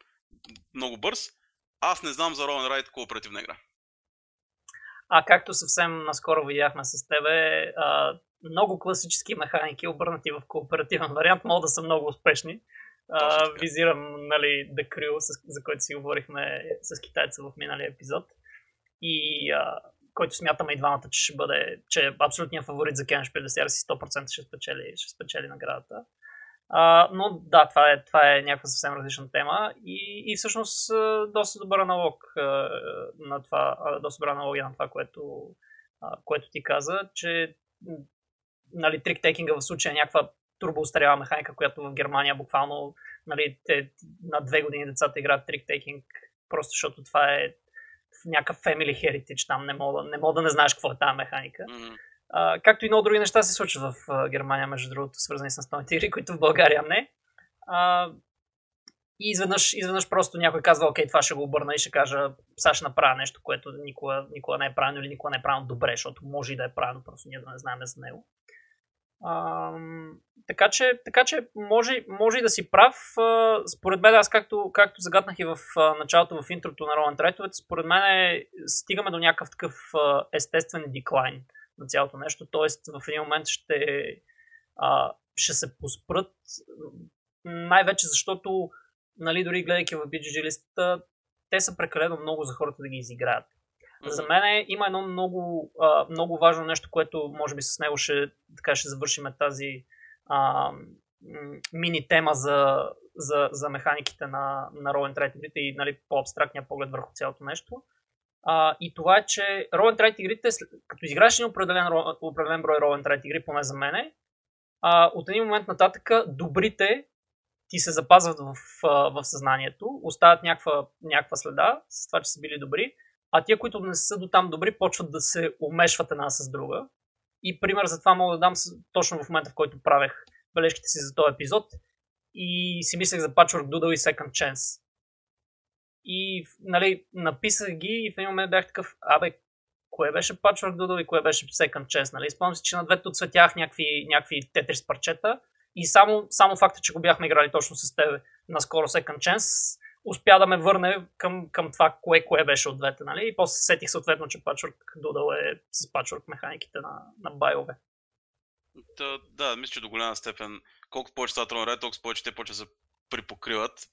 много бърз, аз не знам за Roll Ride кооперативна игра. А както съвсем наскоро видяхме с тебе, а, много класически механики, обърнати в кооперативен вариант, могат да са много успешни. А, визирам нали, The Crew, с, за който си говорихме с китайца в миналия епизод. И а, който смятаме и двамата, че ще бъде, че е абсолютният фаворит за Кен Шпилесиар си 100% ще спечели, ще спечели наградата. А, но да, това е, това е някаква съвсем различна тема и, и всъщност доста добър аналог на това, доста добра аналогия на това, което, което ти каза, че нали, триктейкинга в случая е някаква турбоустаряла механика, която в Германия буквално нали, те, на две години децата играят триктейкинг, просто защото това е някакъв family heritage, там не мога, не мога да не знаеш какво е тази механика. Mm-hmm. Както и много други неща се случват в Германия, между другото, свързани с настолните игри, които в България не. А, и изведнъж, изведнъж просто някой казва, окей, това ще го обърна и ще кажа, сега ще направя нещо, което никога, никога не е правилно или никога не е правилно добре, защото може и да е правилно, просто ние да не знаем за него. А, така че, така че може, може и да си прав. А, според мен, аз както, както загаднах и в а, началото в интрото на Ролан Трайтовете, според мен е, стигаме до някакъв такъв а, естествен деклайн на цялото нещо. Тоест в един момент ще, а, ще се поспрат най-вече защото нали, дори гледайки в BGG листата, те са прекалено много за хората да ги изиграят. Mm-hmm. За мен има едно много, а, много важно нещо, което може би с него ще, така ще завършим тази а, мини тема за, за, за механиките на, на Roll and и нали, по-абстрактния поглед върху цялото нещо. А, и това е, че Roll and игрите, като изиграеш един определен, определен брой Roll and игри, поне за мене, а, от един момент нататък добрите ти се запазват в, в съзнанието, остават някаква, някаква следа с това, че са били добри, а тия, които не са до там добри, почват да се умешват една с друга. И пример за това мога да дам точно в момента, в който правех бележките си за този епизод и си мислех за Patchwork Doodle и Second Chance. И нали, написах ги и в един момент бях такъв, абе, кое беше Patchwork Doodle и кое беше Second Chance. Нали? Спомням си, че на двете отсветях някакви, някакви тетрис парчета и само, само факта, че го бяхме играли точно с теб наскоро Second Chance, успя да ме върне към, към това, кое, кое беше от двете. Нали? И после сетих съответно, че Patchwork Doodle е с Patchwork механиките на, на байове. Да, да, мисля, че до голяма степен, колкото повече стават Рон толкова повече те да се припокриват.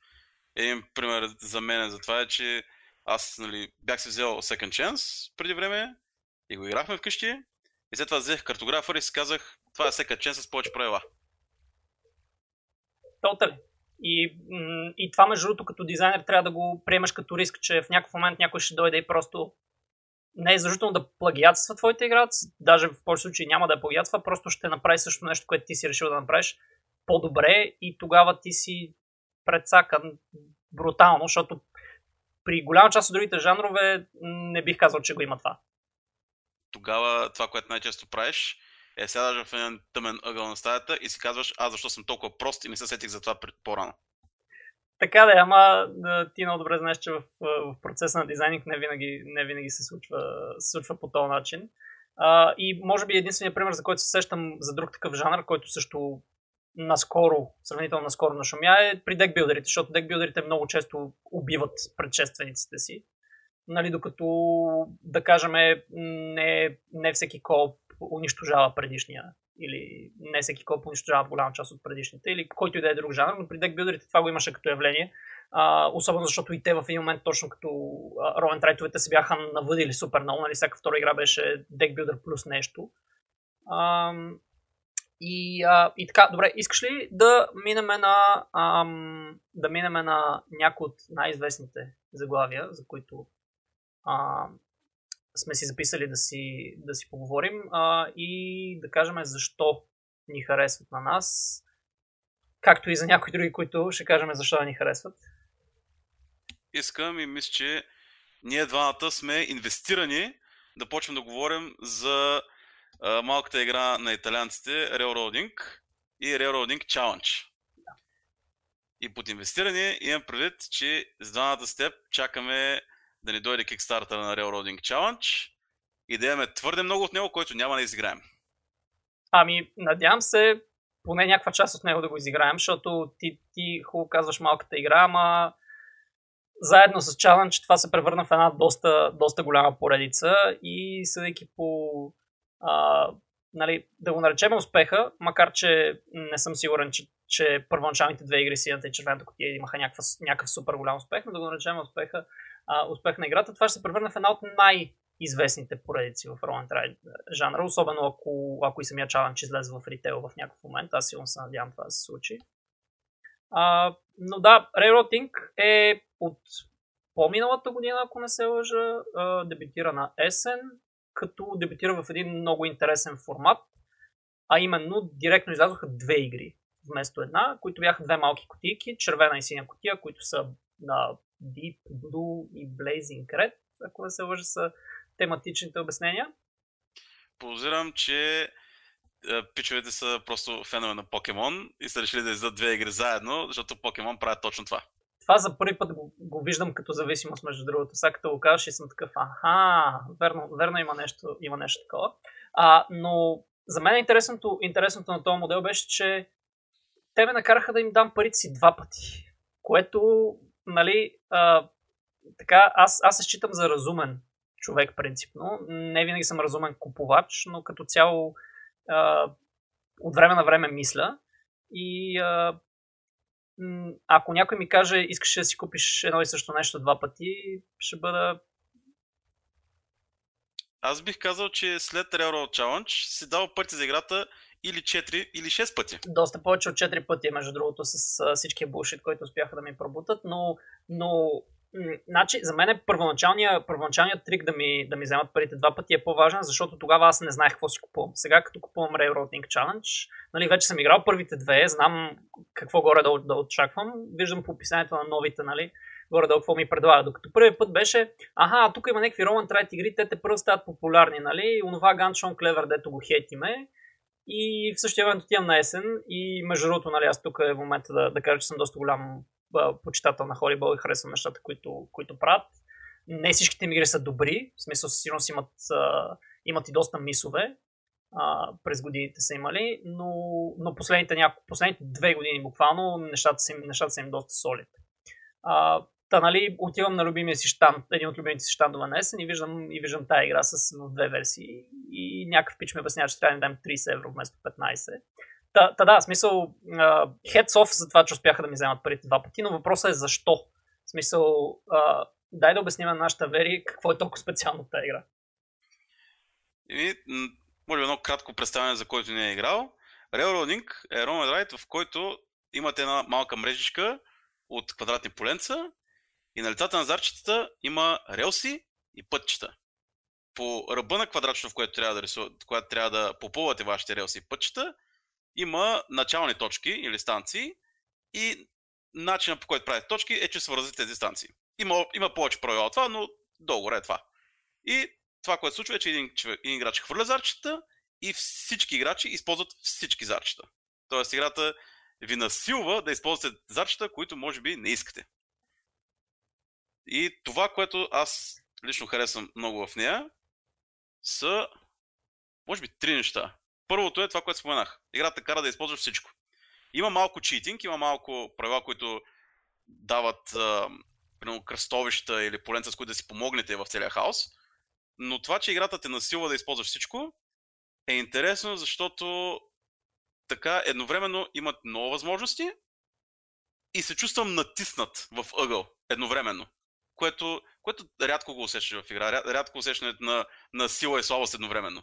Един пример за мен за това е, че аз нали, бях си взел Second Chance преди време и го играхме вкъщи. И след това взех картографър и си казах, това е Second Chance с повече правила. Тотали. И, и това, между другото, като дизайнер трябва да го приемаш като риск, че в някакъв момент някой ще дойде и просто не е задължително да плагиатства твоите играци, даже в повече случаи няма да е плагиатства, просто ще направи също нещо, което ти си решил да направиш по-добре и тогава ти си предсакан брутално, защото при голяма част от другите жанрове не бих казал, че го има това. Тогава това, което най-често правиш, е сядаш в един тъмен ъгъл на стаята и си казваш, аз защо съм толкова прост и не се сетих за това по-рано. Така да, ама ти много добре знаеш, че в, в процеса на дизайнинг не винаги, не винаги се случва, се случва по този начин. А, и може би единственият пример, за който се сещам за друг такъв жанр, който също наскоро, сравнително наскоро нашумя е при декбилдерите, защото декбилдерите много често убиват предшествениците си. Нали, докато, да кажем, не, не всеки коп унищожава предишния или не всеки коп унищожава голяма част от предишните, или който и да е друг жанр, но при декбилдерите това го имаше като явление. А, особено защото и те в един момент, точно като Роен Трайтовете се бяха навъдили супер много, нали, всяка втора игра беше декбилдер плюс нещо. А, и, а, и така, добре, искаш ли да минем на, ам, да минем на някои от най-известните заглавия, за които а, сме си записали да си, да си поговорим а, и да кажем защо ни харесват на нас, както и за някои други, които ще кажем защо ни харесват. Искам и мисля, че ние двамата сме инвестирани да почнем да говорим за а, малката игра на италианците Railroading и Railroading Challenge. И под инвестиране имам предвид, че с двамата степ чакаме да ни дойде Kickstarter на Railroading Challenge и да имаме твърде много от него, който няма да изиграем. Ами, надявам се поне някаква част от него да го изиграем, защото ти, ти хубаво казваш малката игра, ама заедно с Challenge това се превърна в една доста, доста голяма поредица и съдейки по а, нали, да го наречем успеха, макар че не съм сигурен, че, че първоначалните две игри Сината и Червената котия имаха някакъв, някакъв супер голям успех, но да го наречем успеха, а, успех на играта, това ще се превърне в една от най- известните поредици в Roll Ride жанра, особено ако, ако и самия чалендж излезе в ритейл в някакъв момент. Аз силно се надявам това да се случи. А, но да, Railroading е от по-миналата година, ако не се лъжа, дебютира на есен, като дебютира в един много интересен формат, а именно директно излязоха две игри вместо една, които бяха две малки кутийки, червена и синя кутия, които са на Deep Blue и Blazing Red, ако не се лъжа, са тематичните обяснения. Подозирам, че пичовете са просто фенове на покемон и са решили да издадат две игри заедно, защото покемон правят точно това. Това за първи път го, го виждам като зависимост, между другото. Сега като го кажеш и съм такъв, аха, верно, верно има, нещо, има нещо такова. А, но за мен интересното, интересното на този модел беше, че те ме накараха да им дам парите си два пъти. Което, нали, а, така, аз, аз се считам за разумен човек принципно. Не винаги съм разумен купувач, но като цяло а, от време на време мисля. И а, ако някой ми каже, искаш да си купиш едно и също нещо два пъти, ще бъда аз бих казал, че след Railroad Challenge си дал пъти за играта или 4 или 6 пъти. Доста повече от 4 пъти, между другото, с всичкия булшит, който успяха да ми пробутат, но, но Значи, за мен е първоначалният, първоначалният трик да ми, да ми вземат парите два пъти е по-важен, защото тогава аз не знаех какво си купувам. Сега, като купувам Railroading Challenge, нали, вече съм играл първите две, знам какво горе да, да очаквам, виждам по описанието на новите, нали, горе да какво ми предлага. Докато първият път беше, аха, тук има някакви Roman Trite игри, те те първо стават популярни, нали, онова Gunshon Clever, дето го хетиме. И в същия момент отивам на есен и между другото, нали, аз тук е момента да, да кажа, че съм доста голям почитател на Холибол и харесвам нещата, които, които правят. Не всичките ми игри са добри, в смисъл със сигурност имат, а, имат и доста мисове, а, през годините са имали, но, но последните, няко, последните две години буквално нещата са им, нещата са им доста солид. А, та, нали, отивам на любимия си штанд, един от любимите си щандове на есен и виждам, и виждам тази игра с в две версии и някакъв пич ми обяснява, че трябва да дадем 30 евро вместо 15. Та, та да, смисъл, heads off за това, че успяха да ми вземат парите два пъти, но въпросът е защо. В смисъл, а, дай да обясним на нашата вери какво е толкова специално в тази игра. И, може би едно кратко представяне за който не е играл. Railroading е Roman Ride, в който имате една малка мрежичка от квадратни поленца и на лицата на зарчетата има релси и пътчета. По ръба на квадратчето, в което трябва да, рису... което трябва да попълвате вашите релси и пътчета, има начални точки или станции и начинът по който правите точки е, че свързвате тези станции. Има, има повече правила от това, но долу е това. И това, което случва е, че един, един играч хвърля зарчета и всички играчи използват всички зарчета. Тоест играта ви насилва да използвате зарчета, които може би не искате. И това, което аз лично харесвам много в нея, са, може би, три неща. Първото е това, което споменах. Играта кара да използваш всичко. Има малко читинг, има малко правила, които дават примерно, кръстовища или поленца, с които да си помогнете в целия хаос. Но това, че играта те насилва да използваш всичко, е интересно, защото така едновременно имат много възможности и се чувствам натиснат в ъгъл едновременно. Което, което рядко го усещаш в игра. Рядко усещането на, на сила и слабост едновременно.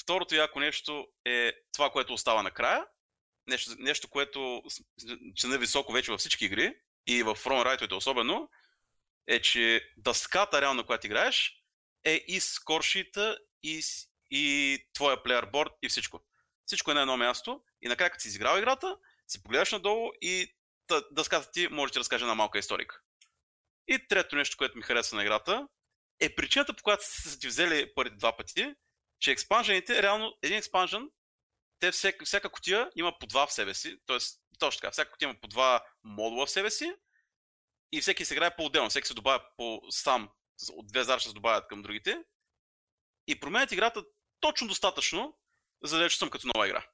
Второто яко нещо е това, което остава накрая. Нещо, нещо което цена високо вече във всички игри и в фронрайтовете особено, е, че дъската реално, която играеш, е и скоршита, и, и твоя плеерборд, и всичко. Всичко е на едно място и накрая като си изиграл играта, си погледаш надолу и дъската ти може да ти разкаже една малка историка. И трето нещо, което ми харесва на играта, е причината, по която са ти взели първите два пъти, че експанжените, реално един експанжен, те всяка, всяка котия има по два в себе си, т.е. точно така, всяка котия има по два модула в себе си и всеки се играе по-отделно, всеки се добавя по сам, от две зарча се добавят към другите и променят играта точно достатъчно, за да съм като нова игра.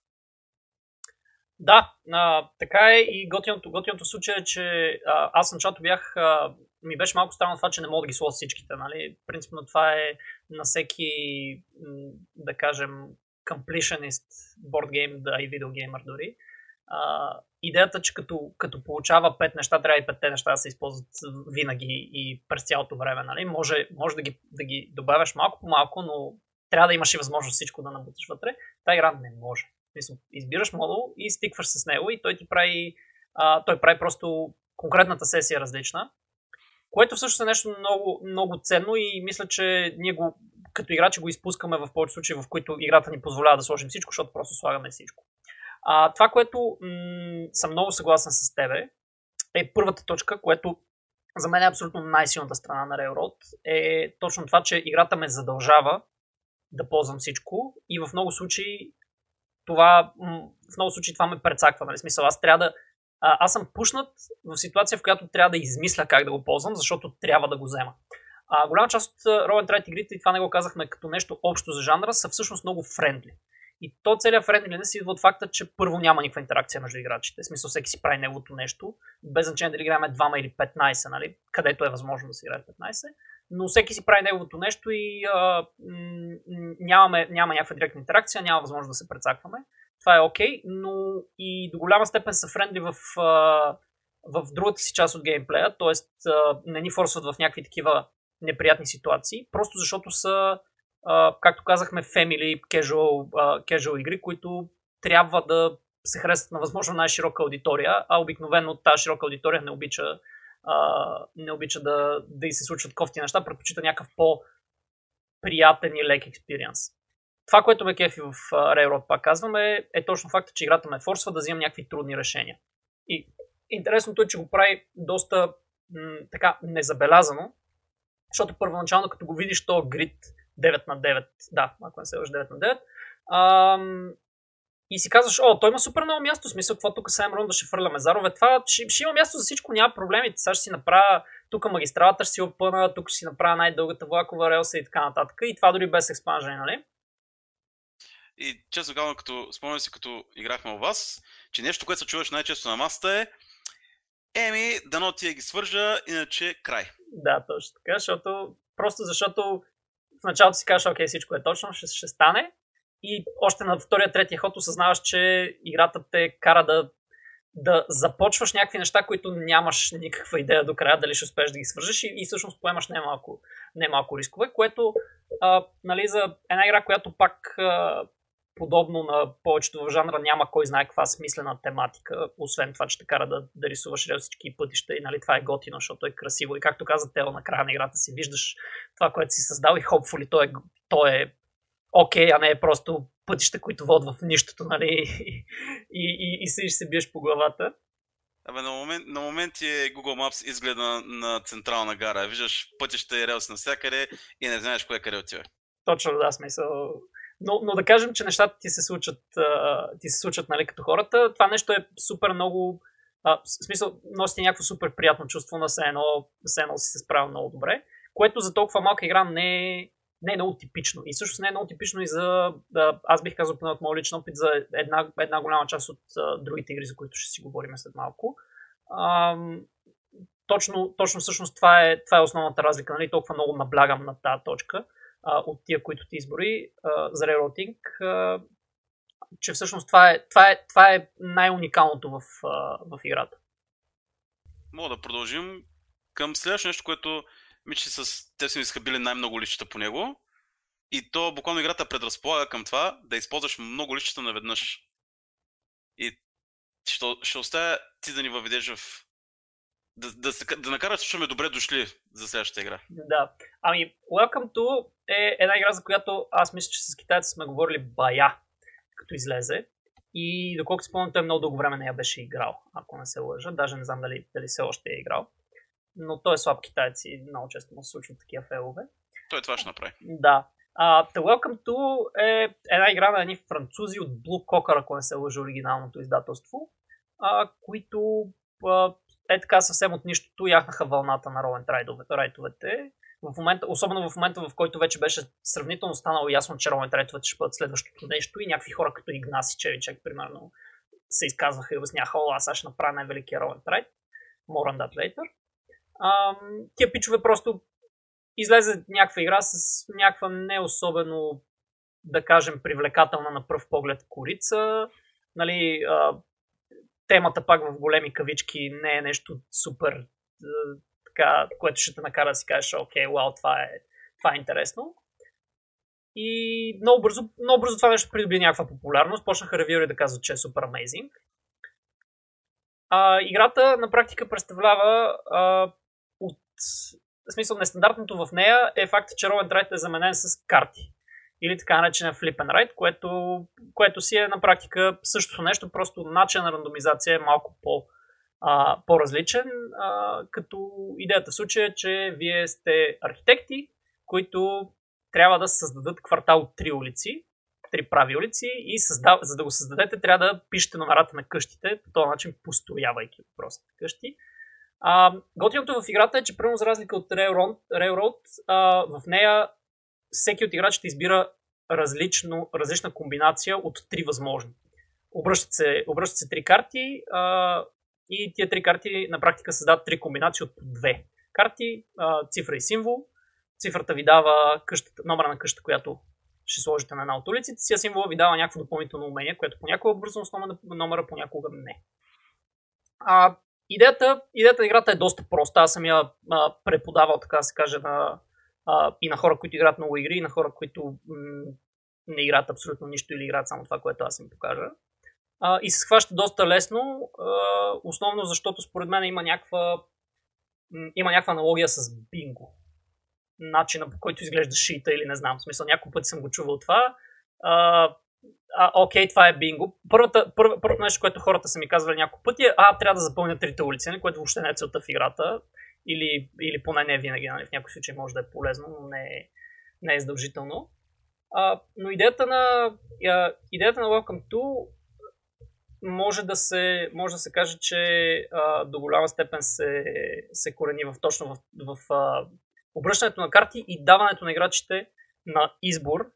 Да, а, така е и готиното, готиното случай е, че а, аз началото бях, а, ми беше малко странно това, че не мога да ги сложа всичките. Нали? Принципно това е на всеки, да кажем, completionist board game, да и видеогеймър дори. А, идеята, че като, като получава пет неща, трябва и петте неща да се използват винаги и през цялото време. Нали? Може, може да, ги, да ги добавяш малко по малко, но трябва да имаш и възможност всичко да набуташ вътре. Та игра не може. Избираш модул и стикваш с него и той ти прави, а, той прави просто конкретната сесия различна. Което всъщност е нещо много, много ценно и мисля, че ние го, като играчи го изпускаме в повече случаи, в които играта ни позволява да сложим всичко, защото просто слагаме всичко. А, това, което м- съм много съгласен с тебе, е първата точка, което за мен е абсолютно най-силната страна на Railroad, е точно това, че играта ме задължава да ползвам всичко и в много случаи това, в много случаи това ме прецаква. Нали? Смисъл, аз трябва да. А, аз съм пушнат в ситуация, в която трябва да измисля как да го ползвам, защото трябва да го взема. А, голяма част от Roll and игрите, и това не го казахме като нещо общо за жанра, са всъщност много френдли. И то целият френдли си идва от факта, че първо няма никаква интеракция между играчите. В смисъл всеки си прави неговото нещо, без значение дали играем 2 или 15, нали? където е възможно да се играе 15 но всеки си прави неговото нещо и а, нямаме, няма някаква директна интеракция, няма възможност да се прецакваме. Това е окей, okay, но и до голяма степен са френдли в, в другата си част от геймплея, т.е. не ни форсват в някакви такива неприятни ситуации, просто защото са, както казахме, family, casual, casual игри, които трябва да се харесват на възможно най-широка аудитория, а обикновено тази широка аудитория не обича не обича да, да и се случват кофти неща, предпочита някакъв по-приятен и лек експириенс. Това, което ме кефи в Railroad, пак казваме, е точно факта, че играта ме форсва да взимам някакви трудни решения. И интересното е, че го прави доста м- така незабелязано, защото първоначално, като го видиш то грид 9 на 9, да, ако не се лъжа 9 на 9, ам, и си казваш, о, той има супер много място, смисъл, какво тук 7 рунда ще фърляме зарове, това ще, ще има място за всичко, няма проблеми, сега ще си направя тук магистралата ще си опъна, тук ще си направя най-дългата влакова релса и така нататък. И това дори без експанжен, нали? И честно казвам, като спомням си, като играхме у вас, че нещо, което се чуваш най-често на масата е Еми, дано ти я ги свържа, иначе край. Да, точно така, защото просто защото в началото си кажеш, окей, всичко е точно, ще, ще стане, и още на втория, третия ход осъзнаваш, че играта те кара да, да започваш някакви неща, които нямаш никаква идея до края, дали ще успееш да ги свържеш и, и всъщност поемаш немалко, немалко рискове, което а, нали, за една игра, която пак а, подобно на повечето в жанра няма кой знае каква смислена тематика, освен това, че те кара да, да рисуваш всички пътища и нали, това е готино, защото е красиво. И както каза Тео на края на играта си, виждаш това, което си създал и хопфули, то е, то е окей, okay, а не е просто пътища, които водят в нищото, нали? И, и, и, и се, биеш по главата. Абе, на, момент, на моменти е Google Maps изгледа на, на централна гара. Виждаш пътища и релс навсякъде и не знаеш кое къде отива. Точно, да, смисъл. Но, но да кажем, че нещата ти се случат, ти се случат нали, като хората. Това нещо е супер много. А, в смисъл, носи някакво супер приятно чувство на все едно, си се справя много добре, което за толкова малка игра не е, не е много типично. И също не е много типично и за, да, аз бих казал поне от моят личен опит, за една, една голяма част от а, другите игри, за които ще си говорим след малко. А, точно, точно всъщност това е, това е основната разлика. Нали? Толкова много наблягам на тази точка а, от тия, които ти избори а, за Railroading, а, че всъщност това е, това е, това е най-уникалното в, а, в играта. Мога да продължим към следващото нещо, което мисля, че с те сме изхабили най-много личета по него. И то буквално играта предразполага към това да използваш много личета наведнъж. И ще, ще оставя ти да ни въведеш в да, да, да, да накарат, че сме добре дошли за следващата игра. Да. Ами, Welcome to е една игра, за която аз мисля, че с китайци сме говорили бая, като излезе. И доколко спомням, той много дълго време не я беше играл, ако не се лъжа. Даже не знам дали, дали все още е играл. Но той е слаб китайци, много често му се случват такива фейлове. Той това ще направи. Да. Uh, The Welcome to е една игра на едни французи от Blue Cocker, ако не се лъжа оригиналното издателство, uh, които uh, е така съвсем от нищото яхнаха вълната на Ролен райтовете. В момента, особено в момента, в който вече беше сравнително станало ясно, че Ролен райтовете ще бъдат следващото нещо и някакви хора като Игнаси Чевичек, примерно, се изказваха и обясняха, о, аз сега ще направя най-великия Ролен Трайт. More on that later. А, тия пичове просто излезе някаква игра с някаква не особено, да кажем, привлекателна на пръв поглед корица. Нали, а, темата пак в големи кавички не е нещо супер, така, което ще те накара да си кажеш, окей, вау, това е, това е интересно. И много бързо, много бързо това нещо придоби някаква популярност. Почнаха ревюри да казват, че е супер amazing. А, играта на практика представлява а, от в смисъл нестандартното в нея е факта, че Roll and е заменен с карти или така наречена flip and write, което, което си е на практика същото нещо, просто начин на рандомизация е малко по, а, по-различен, а, като идеята в случая е, че вие сте архитекти, които трябва да създадат квартал от три улици, три прави улици и създав... за да го създадете трябва да пишете номерата на къщите, по този начин построявайки въпросите къщи. Готиното в играта е, че прямо за разлика от Railroad, Railroad а, в нея всеки от играчите избира различно, различна комбинация от три възможни. Обръщат се, обръщат се три карти а, и тия три карти на практика създават три комбинации от две карти, а, цифра и символ. Цифрата ви дава къщата, номера на къща, която ще сложите на една от улиците си, символа ви дава някакво допълнително умение, което понякога е обвързано с номера понякога не. А, идеята, идеята на играта е доста проста. Аз съм я а, преподавал, така да се каже, на, а, и на хора, които играят много игри, и на хора, които м- не играят абсолютно нищо или играят само това, което аз им покажа. А, и се схваща доста лесно, а, основно защото според мен има някаква, м- има някаква аналогия с бинго. Начина по който изглежда шита или не знам. В смисъл, няколко пъти съм го чувал това. А, а, окей, това е бинго. Първата, първо, първото нещо, което хората са ми казвали няколко пъти е, а, трябва да запълня трите улици, нали, което въобще не е целта в играта. Или, или поне не винаги, нали, в някои случаи може да е полезно, но не е, не е задължително. А, но идеята на, а, идеята на Welcome to може да се, може да се каже, че а, до голяма степен се, се корени в, точно в, в а, обръщането на карти и даването на играчите на избор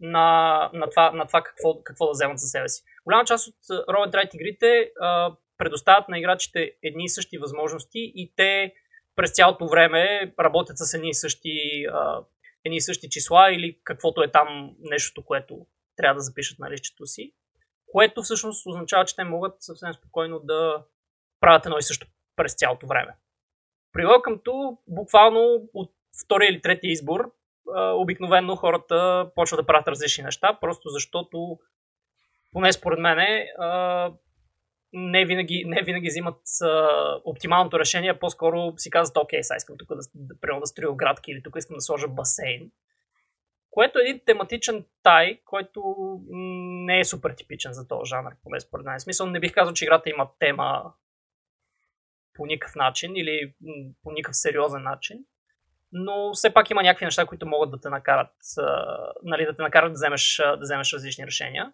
на, на това, на това какво, какво да вземат за себе си. Голяма част от Roll and игрите а, предоставят на играчите едни и същи възможности и те през цялото време работят с едни и същи, а, едни и същи числа или каквото е там нещото, което трябва да запишат на листчето си. Което всъщност означава, че те могат съвсем спокойно да правят едно и също през цялото време. При Welcome буквално от втория или третия избор, обикновено хората почват да правят различни неща, просто защото, поне според мен, не винаги, не винаги взимат оптималното решение, по-скоро си казват, окей, сега искам тук да, да, да строя градки или тук искам да сложа басейн. Което е един тематичен тай, който не е супер типичен за този жанр, поне според мен. Смисъл не бих казал, че играта има тема по никакъв начин или по никакъв сериозен начин. Но все пак има някакви неща, които могат да те накарат, а, нали, да те накарат да вземеш, да вземеш различни решения.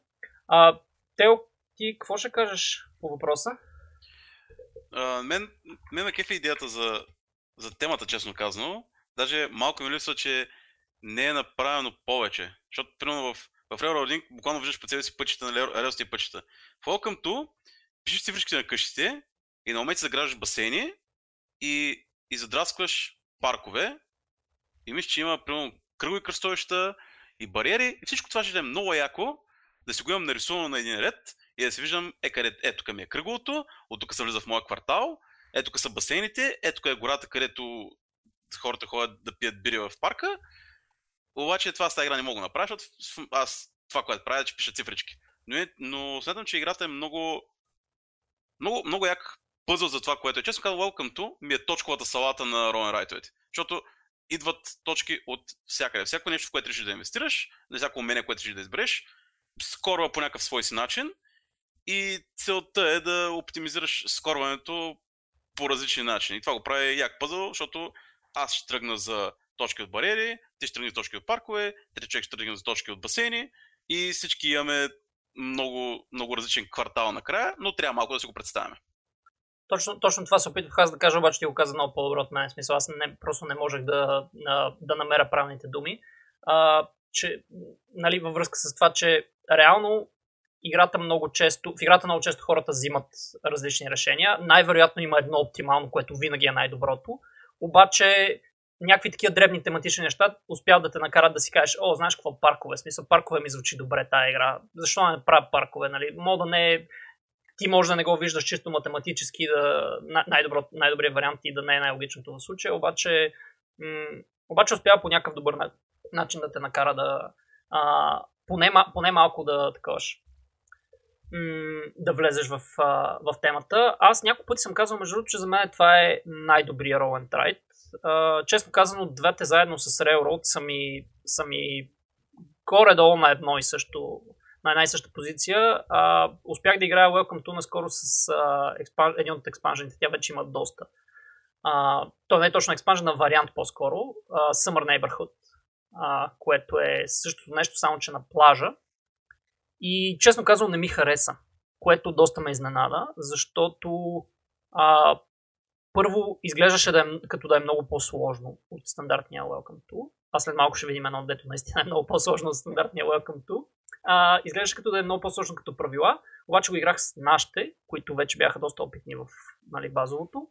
А, Тео, ти какво ще кажеш по въпроса? А, мен, мен ме кефи идеята за, за темата, честно казано. Даже малко ми липсва, че не е направено повече. Защото, примерно, в, в Railroading буквално виждаш по себе си пътчета на релсите пътчета. В Welcome to пишеш цифричките на къщите и на момент си заграждаш басейни и, и задраскваш паркове и мисля, че има примерно кръгови кръстовища и бариери и всичко това ще е много яко да си го имам нарисувано на един ред и да си виждам, е, къде, ето тук ми е кръговото, от тук се влиза в моя квартал, ето тук са басейните, ето тук е гората, където хората ходят да пият бири в парка. Обаче това с тази игра не мога да направя, защото аз това, което правя, е, че пиша цифрички. Но, е, но смятам, че играта е много, много, много як пъзъл за това, което е. Честно казвам, Welcome to ми е точковата салата на Ронен Райтовете. Защото идват точки от всякъде. Всяко нещо, в което решиш да инвестираш, на всяко умение, което решиш да избереш, скорва по някакъв свой си начин и целта е да оптимизираш скорването по различни начини. И това го прави як пъзъл, защото аз ще тръгна за точки от бариери, ти ще тръгнеш за точки от паркове, трети човек ще тръгне за точки от басейни и всички имаме много, много различен квартал накрая, но трябва малко да си го представяме. Точно, точно това се опитвах аз да кажа, обаче ти го каза много по-добро от мен. Смисъл, аз не, просто не можех да, да намеря правилните думи. А, че, нали, във връзка с това, че реално играта много често, в играта много често хората взимат различни решения. Най-вероятно има едно оптимално, което винаги е най-доброто. Обаче някакви такива дребни тематични неща успяват да те накарат да си кажеш, о, знаеш какво паркове, смисъл паркове ми звучи добре тази игра, защо не правя паркове, нали? Мога да не е ти може да не го виждаш чисто математически, да, най-добро, най-добрият вариант и да не е най-логичното в случая, обаче, м- обаче успява по някакъв добър начин да те накара да а, поне, поне малко да таковаш, м- да влезеш в, а, в темата. Аз няколко пъти съм казал, между другото, че за мен това е най-добрия Roll and Ride. Честно казано, двете заедно с Railroad са ми, са ми горе-долу на едно и също на една и съща позиция. А, успях да играя Welcome to наскоро с а, експан... един от експанжените. Тя вече има доста. А, то не е точно експанжен, а вариант по-скоро. А, Summer Neighborhood, а, което е същото нещо, само че на плажа. И честно казвам не ми хареса, което доста ме изненада, защото а, първо изглеждаше да е, като да е много по-сложно от стандартния Welcome to. А след малко ще видим едно, дето наистина е много по-сложно от стандартния Welcome to а, изглеждаше като да е много по-сложно като правила, обаче го играх с нашите, които вече бяха доста опитни в нали, базовото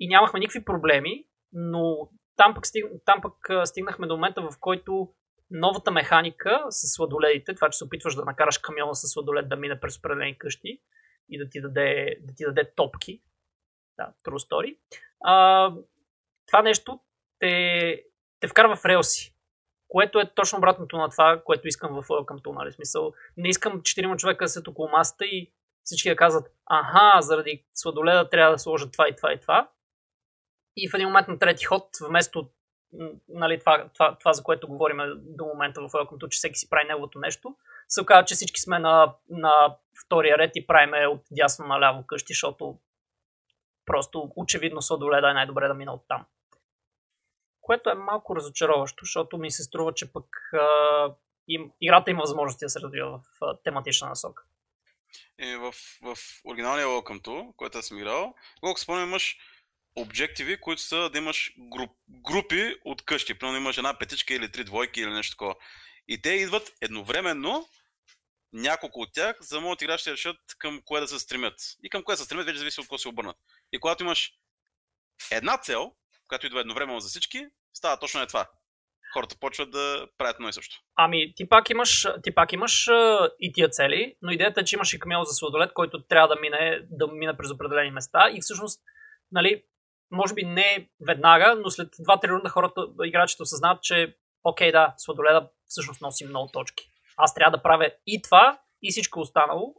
и нямахме никакви проблеми, но там пък, стиг, там пък стигнахме до момента, в който новата механика с сладоледите, това, че се опитваш да накараш камиона с сладолед да мине през определени къщи и да ти даде, да ти даде топки, да, true story, а, това нещо те, те вкарва в релси което е точно обратното на това, което искам в Welcome to, нали? Смисъл, не искам четирима човека да седят около масата и всички да казват, аха, заради сладоледа трябва да сложат това и това и това. И в един момент на трети ход, вместо нали, това, това, това, за което говорим до момента в Welcome че всеки си прави неговото нещо, се оказва, че всички сме на, на втория ред и правиме от дясно наляво къщи, защото просто очевидно сладоледа е най-добре да мина от там което е малко разочароващо, защото ми се струва, че пък а, им, играта има възможности да се развива в а, тематична насока. И в, в оригиналния Welcome to, който съм играл, колко спомням, имаш обективи, които са да имаш груп, групи от къщи. Примерно имаш една петичка или три двойки или нещо такова. И те идват едновременно, няколко от тях, за да могат играчите решат към кое да се стремят. И към кое да се стремят, вече зависи от какво се обърнат. И когато имаш една цел, която идва едновременно за всички, става точно е това. Хората почват да правят едно и също. Ами, ти пак имаш, ти пак имаш а, и тия цели, но идеята е, че имаш и камел за сладолет, който трябва да мине, да мине през определени места и всъщност, нали, може би не веднага, но след 2-3 рунда хората, играчите осъзнават, че окей, да, сладоледа всъщност носи много точки. Аз трябва да правя и това, и всичко останало.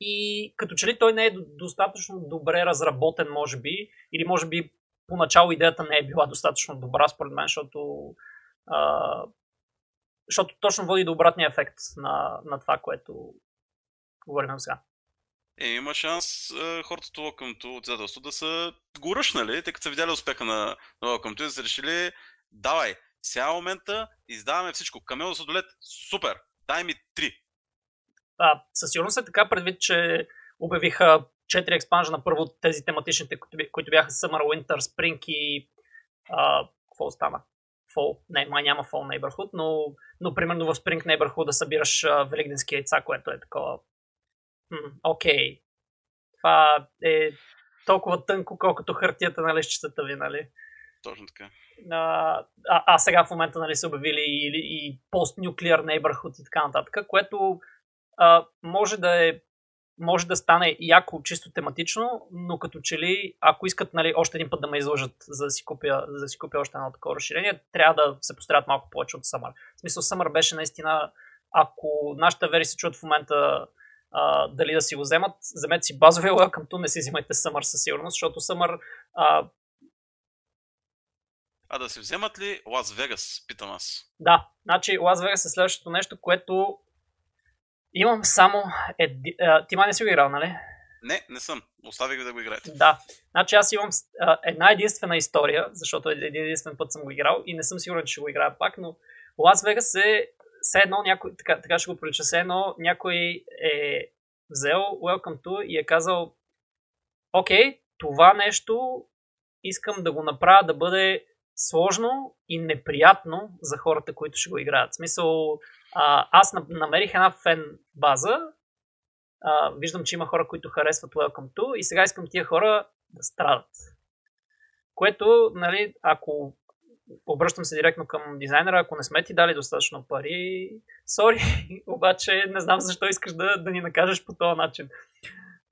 И като че ли той не е достатъчно добре разработен, може би, или може би поначало идеята не е била достатъчно добра, според мен, защото, а, защото точно води до обратния ефект на, на това, което говорим сега. Е, има шанс е, хората от Welcome to да са го ръшнали, тъй като са видяли успеха на, на Welcome to и са решили, давай, сега е момента, издаваме всичко. Камел за Содолет, супер, дай ми три. А, със сигурност е така предвид, че обявиха 4 експанжа на първо тези тематичните, които бяха Summer, Winter, Spring и а, какво стана? Fall. Не, май няма Fall Neighborhood, но, но примерно в Spring Neighborhood да събираш а, великденски яйца, което е такова. Окей. Okay. Това е толкова тънко, колкото хартията на лещицата ви, нали? Точно така. А, а, сега в момента нали, са обявили и, и post-nuclear neighborhood и така нататък, което а, може да е може да стане яко чисто тематично, но като че ли, ако искат нали, още един път да ме излъжат, за да си купя, за да си купя още едно такова разширение, трябва да се постарят малко повече от Summer. В смисъл, Summer беше наистина, ако нашите вери се чуят в момента а, дали да си го вземат, вземете си базовия Welcome to, не си взимайте Summer със сигурност, защото Summer а, а да си вземат ли Лас Вегас, питам аз. Да, значи Лас Вегас е следващото нещо, което Имам само... Еди... А, ти ма не си го играл, нали? Не, не съм. Оставих ви да го играете. Да. Значи аз имам а, една единствена история, защото един единствен път съм го играл и не съм сигурен, че ще го играя пак, но Лас Вегас е все едно някой, така, така ще го прилича, все едно някой е взел Welcome to и е казал окей, това нещо искам да го направя да бъде сложно и неприятно за хората, които ще го играят. В смисъл, аз намерих една фен база. Виждам, че има хора, които харесват Welcome to и сега искам тия хора да страдат. Което, нали, ако обръщам се директно към дизайнера, ако не сме ти дали достатъчно пари, сори, обаче не знам защо искаш да, да ни накажеш по този начин.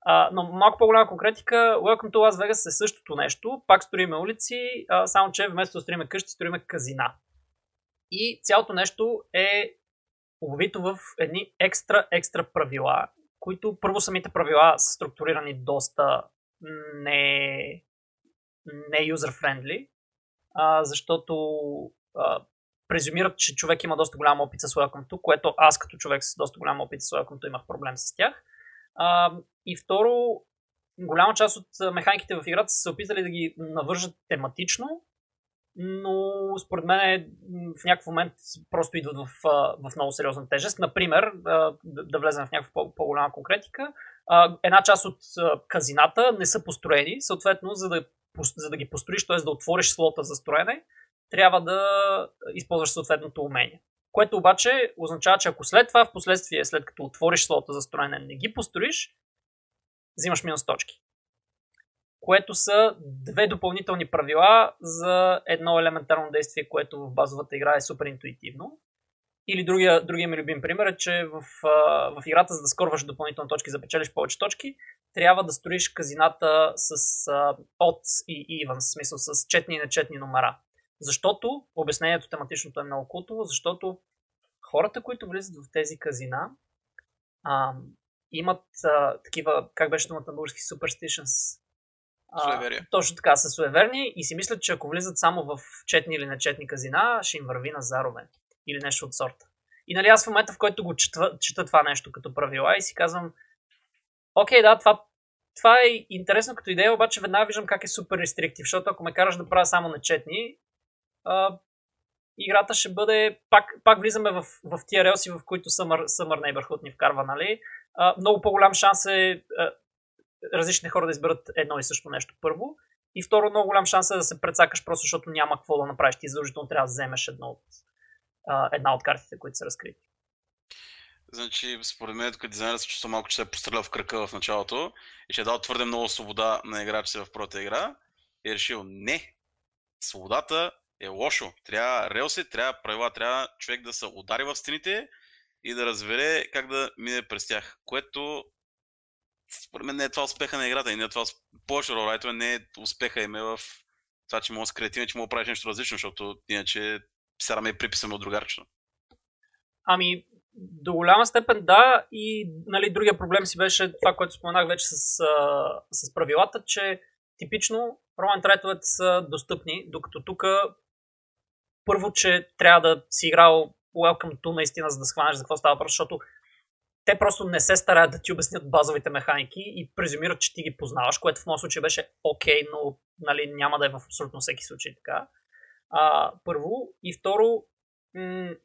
А, но малко по-голяма конкретика, Welcome to Las Vegas е същото нещо, пак строиме улици, а, само че вместо да строиме къщи, строиме казина. И цялото нещо е обвито в едни екстра, екстра правила, които първо самите правила са структурирани доста не, не user-friendly, а, защото а, презюмират, че човек има доста голям опит с Welcome което аз като човек с доста голям опит с Welcome имах проблем с тях. А, и второ, голяма част от механиките в играта са се опитали да ги навържат тематично, но според мен в някакъв момент просто идват в, в много сериозна тежест. Например, да влезем в някаква по-голяма конкретика, една част от казината не са построени, съответно, за да, за да ги построиш, т.е. да отвориш слота за строене, трябва да използваш съответното умение. Което обаче означава, че ако след това, в последствие, след като отвориш слота за строене, не ги построиш, взимаш минус точки което са две допълнителни правила за едно елементарно действие, което в базовата игра е супер интуитивно. Или другия, другия ми любим пример е, че в, в играта, за да скорваш допълнителни точки, за да печелиш повече точки, трябва да строиш казината с от и even, в смисъл с четни и нечетни номера. Защото, обяснението тематичното е много култово, защото хората, които влизат в тези казина, а, имат а, такива, как беше думата на български, superstitions, а, точно така, са суеверни и си мислят, че ако влизат само в четни или нечетни казина, ще им върви на зарове. Или нещо от сорта. И нали аз в момента, в който го чета, чета това нещо като правила и си казвам, окей, да, това, това е интересно като идея, обаче веднага виждам как е супер рестриктив, защото ако ме караш да правя само нечетни, а, играта ще бъде, пак, пак влизаме в, в тия релси, в които Summer, Summer Neighborhood ни вкарва, нали? А, много по-голям шанс е а, различни хора да изберат едно и също нещо първо. И второ, много голям шанс е да се прецакаш просто защото няма какво да направиш. Ти задължително трябва да вземеш едно от, а, една от картите, които са разкрити. Значи, според мен, тук дизайнерът се чувства малко, че се е пострелял в кръка в началото и че е дал твърде много свобода на играчите в първата игра и е решил не. Свободата е лошо. Трябва релси, трябва правила, трябва човек да се удари в стените и да разбере как да мине през тях. Което според мен не е това успеха на играта и не е това повече ролайтове не е успеха им е в това, че мога да креативен, че мога да правиш нещо различно, защото иначе сяраме и приписаме от другарчето. Ами, до голяма степен да и нали, другия проблем си беше това, което споменах вече с, с правилата, че типично роман трайтовете са достъпни, докато тук първо, че трябва да си играл Welcome to наистина, за да схванеш за какво става въпрос, защото те просто не се стараят да ти обяснят базовите механики и презюмират, че ти ги познаваш, което в моят случай беше окей, okay, но нали, няма да е в абсолютно всеки случай така. А, първо. И второ, м-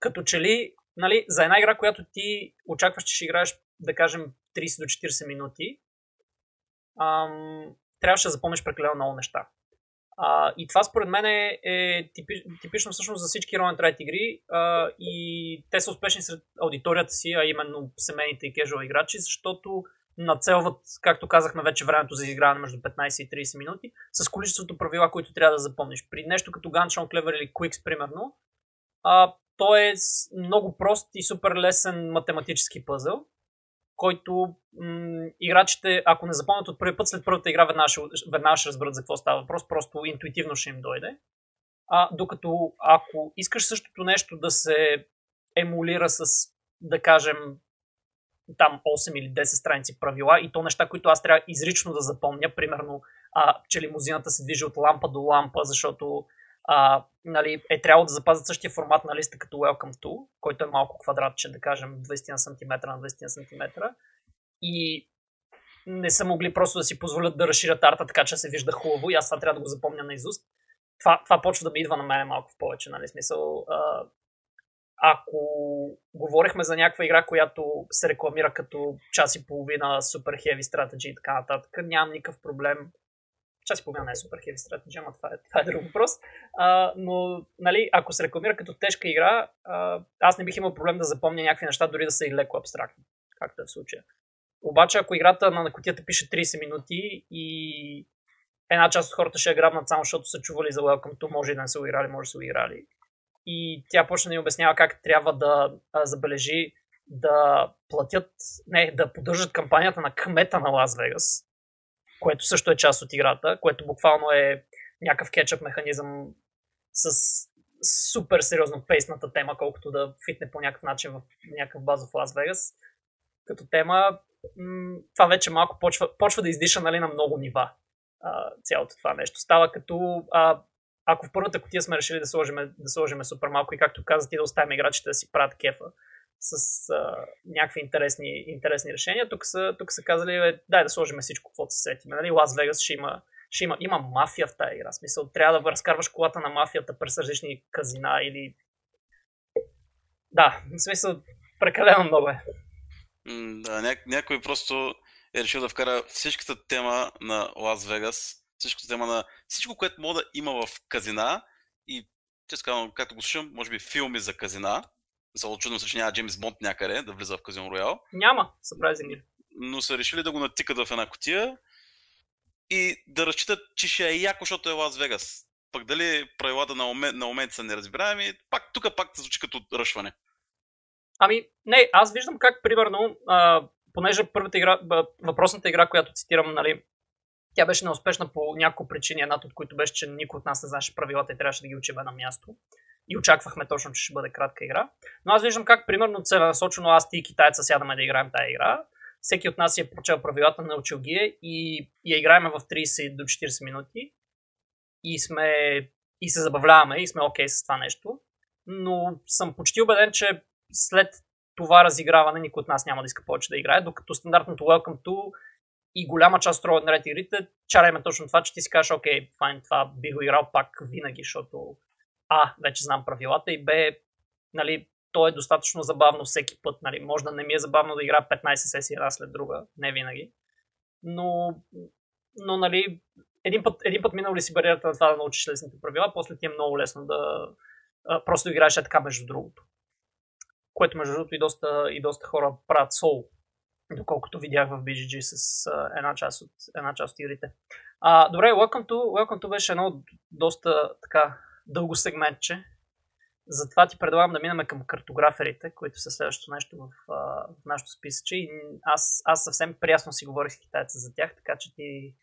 като че ли нали, за една игра, която ти очакваш, че ще играеш, да кажем, 30 до 40 минути, ам, трябваше да запомниш прекалено много неща. А, и това според мен е, е типи, типично всъщност за всички Roll and игри а, и те са успешни сред аудиторията си, а именно семейните и кежуал играчи, защото нацелват, както казахме вече, времето за изиграване между 15 и 30 минути с количеството правила, които трябва да запомниш. При нещо като Gunshot Clever или Quicks, примерно, а, то е много прост и супер лесен математически пъзъл, който м- играчите, ако не запомнят от първи път, след първата игра веднага ще, веднага ще разберат за какво става въпрос, просто интуитивно ще им дойде. А, докато ако искаш същото нещо да се емулира с, да кажем, там 8 или 10 страници правила и то неща, които аз трябва изрично да запомня, примерно, а, че лимузината се движи от лампа до лампа, защото а, нали, е трябвало да запазят същия формат на листа като Welcome to, който е малко квадратче, да кажем 20 на см на 20 на см. И не са могли просто да си позволят да разширят арта така, че се вижда хубаво и аз това трябва да го запомня на изуст. Това, това почва да ми идва на мен малко в повече, нали, смисъл. А, ако говорихме за някаква игра, която се рекламира като час и половина супер heavy strategy и така нататък, нямам никакъв проблем час и половина не е супер хеви стратегия, ама това е, това е друг въпрос. А, но, нали, ако се рекламира като тежка игра, а, аз не бих имал проблем да запомня някакви неща, дори да са и леко абстрактни, както е в случая. Обаче, ако играта на котията пише 30 минути и една част от хората ще я грабнат само защото са чували за Welcome to, може и да не са играли, може да са играли. И тя почна да ни обяснява как трябва да а, забележи да платят, не, да поддържат кампанията на кмета на Лас Вегас, което също е част от играта, което буквално е някакъв кетчъп механизъм с супер сериозно пейсната тема, колкото да фитне по някакъв начин в някакъв базов Лас Вегас. Като тема, това вече малко почва, почва да издиша нали, на много нива а, цялото това нещо. Става като а, ако в първата котия сме решили да сложим, да сложим супер малко и както каза ти да оставим играчите да си правят кефа, с а, някакви интересни, интересни решения. Тук са, тук са казали, е, дай да сложим всичко, каквото се сетим. Нали? Лас Вегас ще има, ще има, има мафия в тази игра. Смисъл, трябва да разкарваш колата на мафията през различни казина или... Да, в смисъл, прекалено много е. Да, ня- някой просто е решил да вкара всичката тема на Лас Вегас, всичката тема на всичко, което мога да има в казина и казвам, както го слушам, може би филми за казина, са чудно се, че няма Джеймс Бонд някъде да влиза в Казино Роял. Няма, surprisingly. Но са решили да го натикат в една котия и да разчитат, че ще е яко, защото е Лас Вегас. Пък дали правилата на момент, на момент са неразбираеми, пак тук пак се звучи като ръшване. Ами, не, аз виждам как, примерно, а, понеже първата игра, въпросната игра, която цитирам, нали, тя беше неуспешна по няколко причини, едната от които беше, че никой от нас не знаеше правилата и трябваше да ги учим на място и очаквахме точно, че ще бъде кратка игра. Но аз виждам как, примерно, целенасочено аз и китайца сядаме да играем тази игра. Всеки от нас е прочел правилата, научил ги е и я играем в 30 до 40 минути и сме и се забавляваме и сме окей okay с това нещо. Но съм почти убеден, че след това разиграване никой от нас няма да иска повече да играе, докато стандартното Welcome to и голяма част от Road игрите чараме точно това, че ти си кажеш, окей, файн, това би го играл пак винаги, защото а, вече знам правилата и Б, нали, то е достатъчно забавно всеки път. Нали. Може да не ми е забавно да игра 15 сесии една след друга, не винаги. Но, но нали, един път, един път минал ли си бариерата на това да научиш лесните правила, после ти е много лесно да а, просто играеш е така между другото. Което между другото и доста, и доста хора правят сол, доколкото видях в BGG с а, една, част от, една част от игрите. А, добре, Welcome to, Welcome to беше едно доста така дълго сегментче. Затова ти предлагам да минем към картограферите, които са следващото нещо в, в нашото списъче. И аз, аз съвсем приясно си говорих с китайца за тях, така че ти,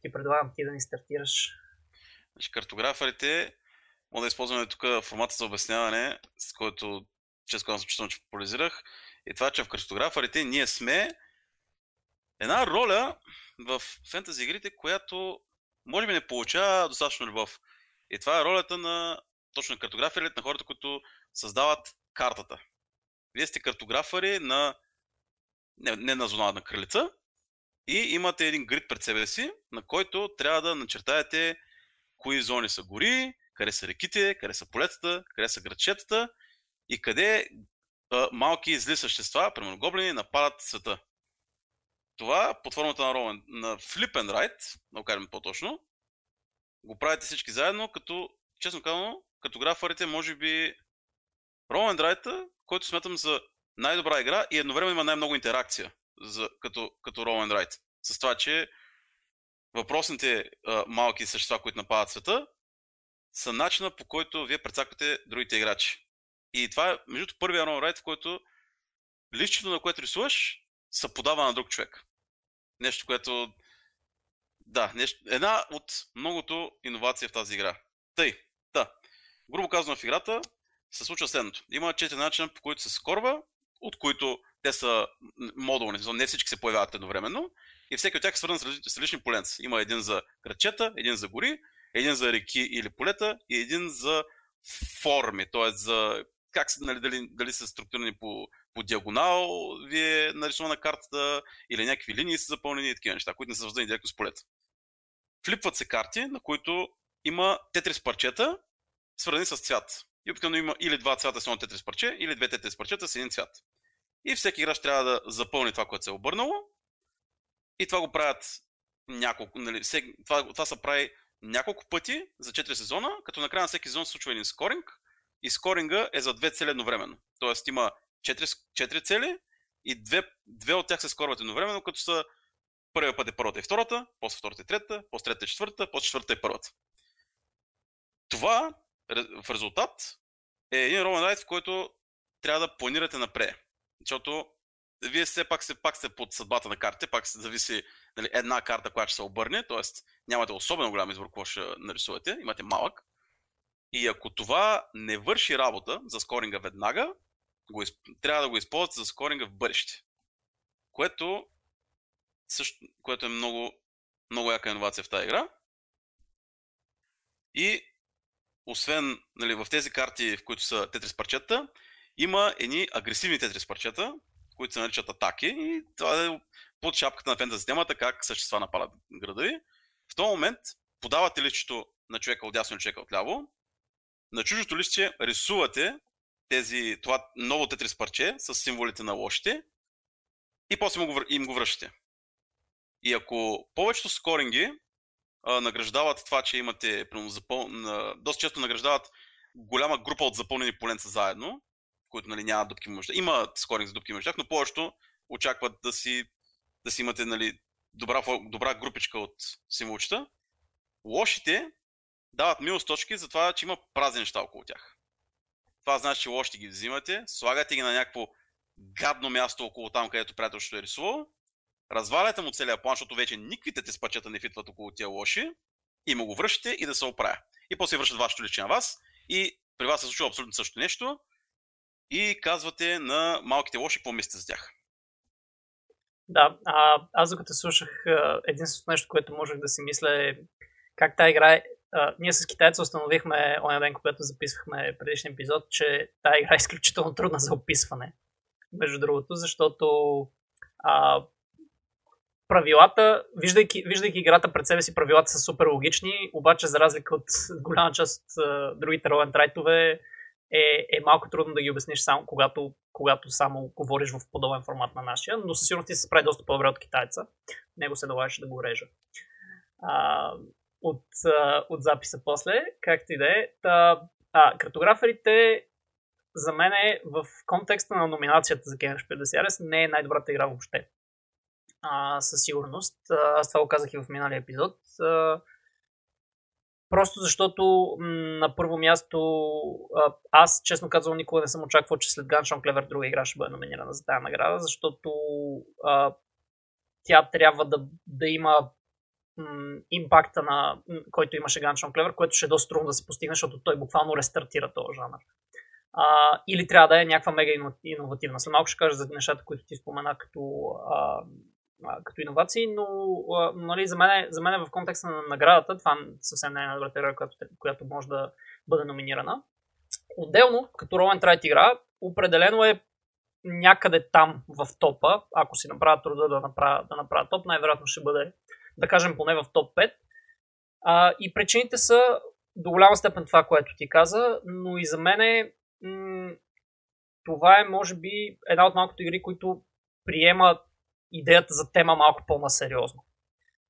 ти предлагам ти да ни стартираш. Значи, картограферите, мога да използваме тук формата за обясняване, с който често казвам чувствам, че популяризирах. И това, че в картограферите ние сме една роля в фентази игрите, която може би не получава достатъчно любов. И това е ролята на точно картограферите, на хората, които създават картата. Вие сте картографари на не, не на зона, на кралица. И имате един грид пред себе си, на който трябва да начертаете кои зони са гори, къде са реките, къде са полетата, къде са градчетата и къде а, малки зли същества, примерно гоблини, нападат света. Това под формата на, Roman, на Flip and Right, да го кажем по-точно, го правите всички заедно, като, честно казано, като графарите, може би Roll and който смятам за най-добра игра и едновременно има най-много интеракция за, като, като Roll and. С това, че въпросните а, малки същества, които нападат света, са начина по който вие прецаквате другите играчи. И това е, между първия Roll and в който лището, на което рисуваш, се подава на друг човек. Нещо, което... Да, нещо... една от многото иновации в тази игра. Тъй, да. Грубо казано в играта се случва следното. Има четири начина, по които се скорва, от които те са модулни, не всички се появяват едновременно и всеки от тях е свързан с различни поленца. Има един за градчета, един за гори, един за реки или полета и един за форми, т.е. за как нали, дали, дали са структурирани по, по диагонал, ви е нарисувана картата, или някакви линии са запълнени и такива неща, които не са свързани директно с полета. Флипват се карти, на които има тетрис парчета, свързани с цвят. И обикновено има или два цвята с едно тетрис парче, или две тетрис парчета с един цвят. И всеки играч трябва да запълни това, което се е обърнало. И това го правят няколко, нали, това, това се прави няколко пъти за 4 сезона, като накрая на всеки сезон се случва един скоринг и скоринга е за две цели едновременно. Тоест има 4, 4 цели и две, две от тях се скорват едновременно, като са първият път е първата и втората, после втората и третата, после третата и четвъртата, после четвъртата и първата. Това в резултат е един ровен райд, в който трябва да планирате напред. Защото вие все пак, се, пак сте под съдбата на картите, пак се зависи нали, една карта, която ще се обърне, т.е. нямате особено голям избор какво ще нарисувате, имате малък. И ако това не върши работа за скоринга веднага, го трябва да го използвате за скоринга в бъдеще. Което, също, което е много, много яка иновация в тази игра. И освен нали, в тези карти, в които са тетрис парчета, има едни агресивни тетрис парчета, които се наричат атаки и това е под шапката на фентези системата как същества нападат града ви. В този момент подавате листчето на човека от дясно или човека от ляво. На чужото листче рисувате тези, това ново тетрис парче с символите на лошите и после им го връщате. И ако повечето скоринги а, награждават това, че имате, примерно, запъл... доста често награждават голяма група от запълнени поленца заедно, които нали, нямат дупки между Има скоринг за дупки между но повечето очакват да си, да си имате нали, добра, добра групичка от символчета. Лошите дават минус точки за това, че има празни неща около тях. Това значи, че лошите ги взимате, слагате ги на някакво гадно място около там, където приятелството е рисувало разваляте му целият план, защото вече никаквите те спачета не фитват около тия лоши и му го връщате и да се оправя. И после връщат вашето личие на вас и при вас се случва абсолютно също нещо и казвате на малките лоши какво мислите за тях. Да, а, аз докато слушах единственото нещо, което можех да си мисля е как тази игра е ние с китайца установихме оня ден, когато записвахме предишния епизод, че тази игра е изключително трудна за описване. Между другото, защото uh, правилата, виждайки, виждайки играта пред себе си, правилата са супер логични, обаче за разлика от голяма част от другите ролен трайтове, е, е малко трудно да ги обясниш само когато, когато само говориш в подобен формат на нашия, но със сигурност ти се справи доста по-добре от китайца. Него се налагаше да го режа. А, от, а, от записа после, както и да е. А, картограферите за мен е в контекста на номинацията за Game of Series не е най-добрата игра въобще а, със сигурност. Аз това го казах и в миналия епизод. А, просто защото м- на първо място а, аз, честно казвам, никога не съм очаквал, че след Gunshot Clever друга игра ще бъде номинирана за тази награда, защото а, тя трябва да, да има импакта, на, който имаше Gunshot Clever, което ще е доста трудно да се постигне, защото той буквално рестартира този жанр. А, или трябва да е някаква мега иновативна. След малко ще кажа за нещата, които ти спомена, като а, като иновации, но нали, за, мен, за мен в контекста на наградата това съвсем не е най-добрата игра, която, която може да бъде номинирана. Отделно, като Roll Trite игра, определено е някъде там в топа, ако си направя труда да направя, да направя топ, най-вероятно ще бъде, да кажем, поне в топ 5. А, и причините са до голяма степен това, което ти каза, но и за мен е, м- това е, може би, една от малкото игри, които приема идеята за тема малко по-насериозно.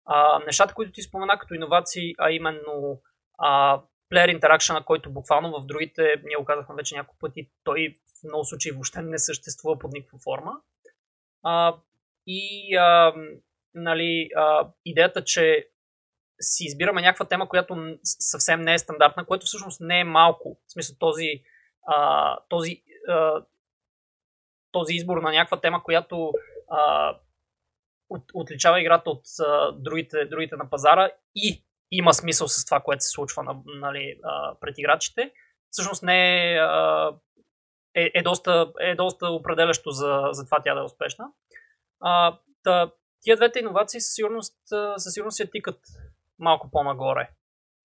А, нещата, които ти спомена като иновации, а именно а, player interaction, който буквално в другите, ние го казахме вече няколко пъти, той в много случаи въобще не съществува под никаква форма. А, и а, нали, а, идеята, че си избираме някаква тема, която съвсем не е стандартна, което всъщност не е малко. В смисъл този, а, този, а, този избор на някаква тема, която а, от, отличава играта от а, другите, другите на пазара и има смисъл с това, което се случва на, нали, а, пред играчите, всъщност не е, а, е, е, доста, е доста определящо за, за това тя да е успешна. А, та, тия двете иновации със сигурност, със сигурност се тикат малко по-нагоре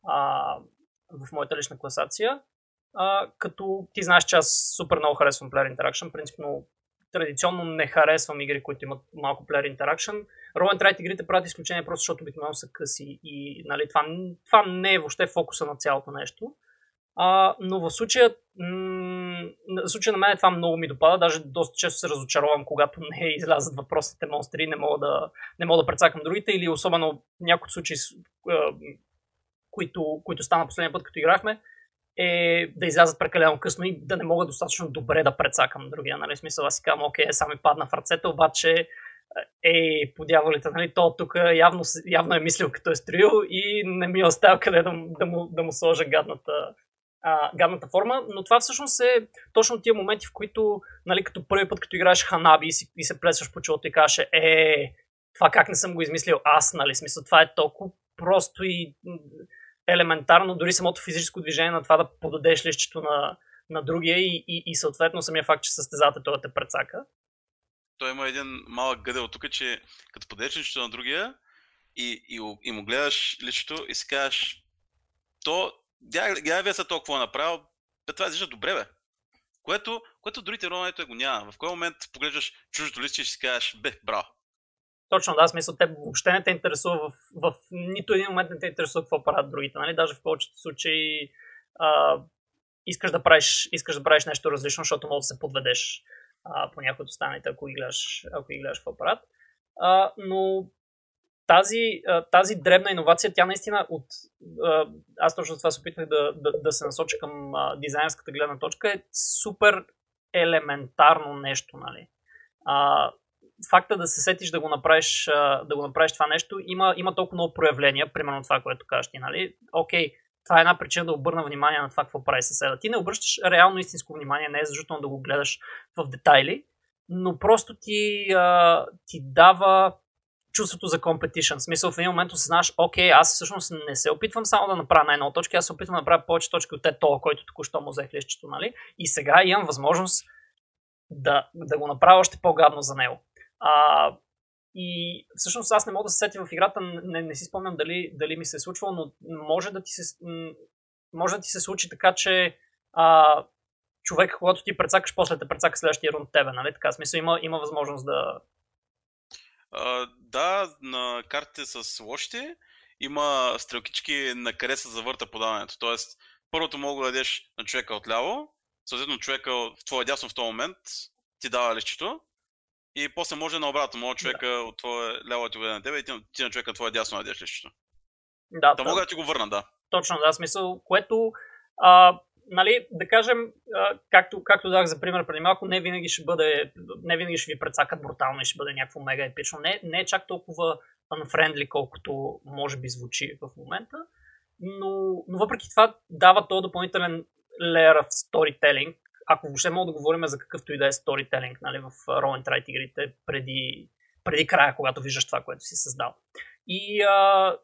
а, в моята лична класация. А, като ти знаеш, че аз супер много харесвам Player Interaction, принципно традиционно не харесвам игри, които имат малко player interaction. Roll and игрите правят изключение просто защото обикновено са къси и нали, това, това не е въобще фокуса на цялото нещо. А, но в случая, м- в случая на мен това много ми допада, даже доста често се разочаровам, когато не излязат въпросите монстри, не мога да, не мога да прецакам другите или особено в някои случаи, които, които стана последния път, като играхме, е да излязат прекалено късно и да не мога достатъчно добре да прецакам другия. Нали? Смисъл, аз си казвам, окей, сами падна в ръцете, обаче е, по дяволите, нали, то тук явно, явно е мислил като е строил и не ми е оставил къде да, да, му, да му сложа гадната, а, гадната форма, но това всъщност е точно тия моменти, в които, нали, като първи път, като играеш Ханаби и, си, и се плесваш по челото и кажеш, е, това как не съм го измислил аз, нали, смисъл, това е толкова просто и елементарно, дори самото физическо движение на това да подадеш лището на, на другия и, и, и съответно самия факт, че състезате той те прецака. Той има един малък гъдел тук, че като подадеш лището на другия и, и, и му гледаш лището и си кажеш то, гледай вие са толкова направил, бе, това изглежда добре, бе. Което, което другите ронането го няма. В кой момент поглеждаш чуждото лище и си кажеш, бе, браво. Точно, да, смисъл, те въобще не те интересува в, в нито един момент не те интересува какво правят другите, нали? Даже в повечето случаи а, искаш, да правиш, искаш да правиш нещо различно, защото може да се подведеш по някои от останалите, ако ги гледаш, ако ги гледаш какво. А, но тази, тази дребна иновация, тя наистина от... Аз точно това се опитвах да, да, да се насоча към дизайнерската гледна точка, е супер елементарно нещо, нали? А, факта да се сетиш да го направиш, да го направиш това нещо, има, има толкова много проявления, примерно това, което кажеш ти, нали? Окей, това е една причина да обърна внимание на това, какво прави съседа. Ти не обръщаш реално истинско внимание, не е защото да го гледаш в детайли, но просто ти, а, ти дава чувството за competition. В смисъл в един момент осъзнаваш, окей, аз всъщност не се опитвам само да направя на една точка, аз се опитвам да направя повече точки от те това, който току-що му взех лището, нали? И сега имам възможност да, да го направя още по-гадно за него. А, и всъщност аз не мога да се сетя в играта, не, не си спомням дали, дали ми се е случвало, но може да ти се, може да ти се случи така, че а, човек, когато ти прецакаш, после те прецака следващия рунд тебе, нали? Така, смисъл има, има възможност да... А, да, на картите с лошите има стрелкички на къде се завърта подаването. Тоест, първото мога да дадеш на човека отляво, съответно човека в твоя дясно в този момент ти дава лището и после може наобратно, човека да. от твоя ляво ти на тебе и ти, ти на човека твоя дясно надеш лището. Да, да мога да ти го върна, да. Точно, да, смисъл, което а, нали, да кажем, а, както, както дах за пример преди малко, не винаги ще бъде, не винаги ще ви прецакат брутално и ще бъде някакво мега епично. Не, не е чак толкова unfriendly, колкото може би звучи в момента, но, но въпреки това дава то допълнителен layer of storytelling, ако въобще мога да говорим за какъвто и да е сторителинг нали, в Roll and Write игрите преди, преди края, когато виждаш това, което си създал. И, а,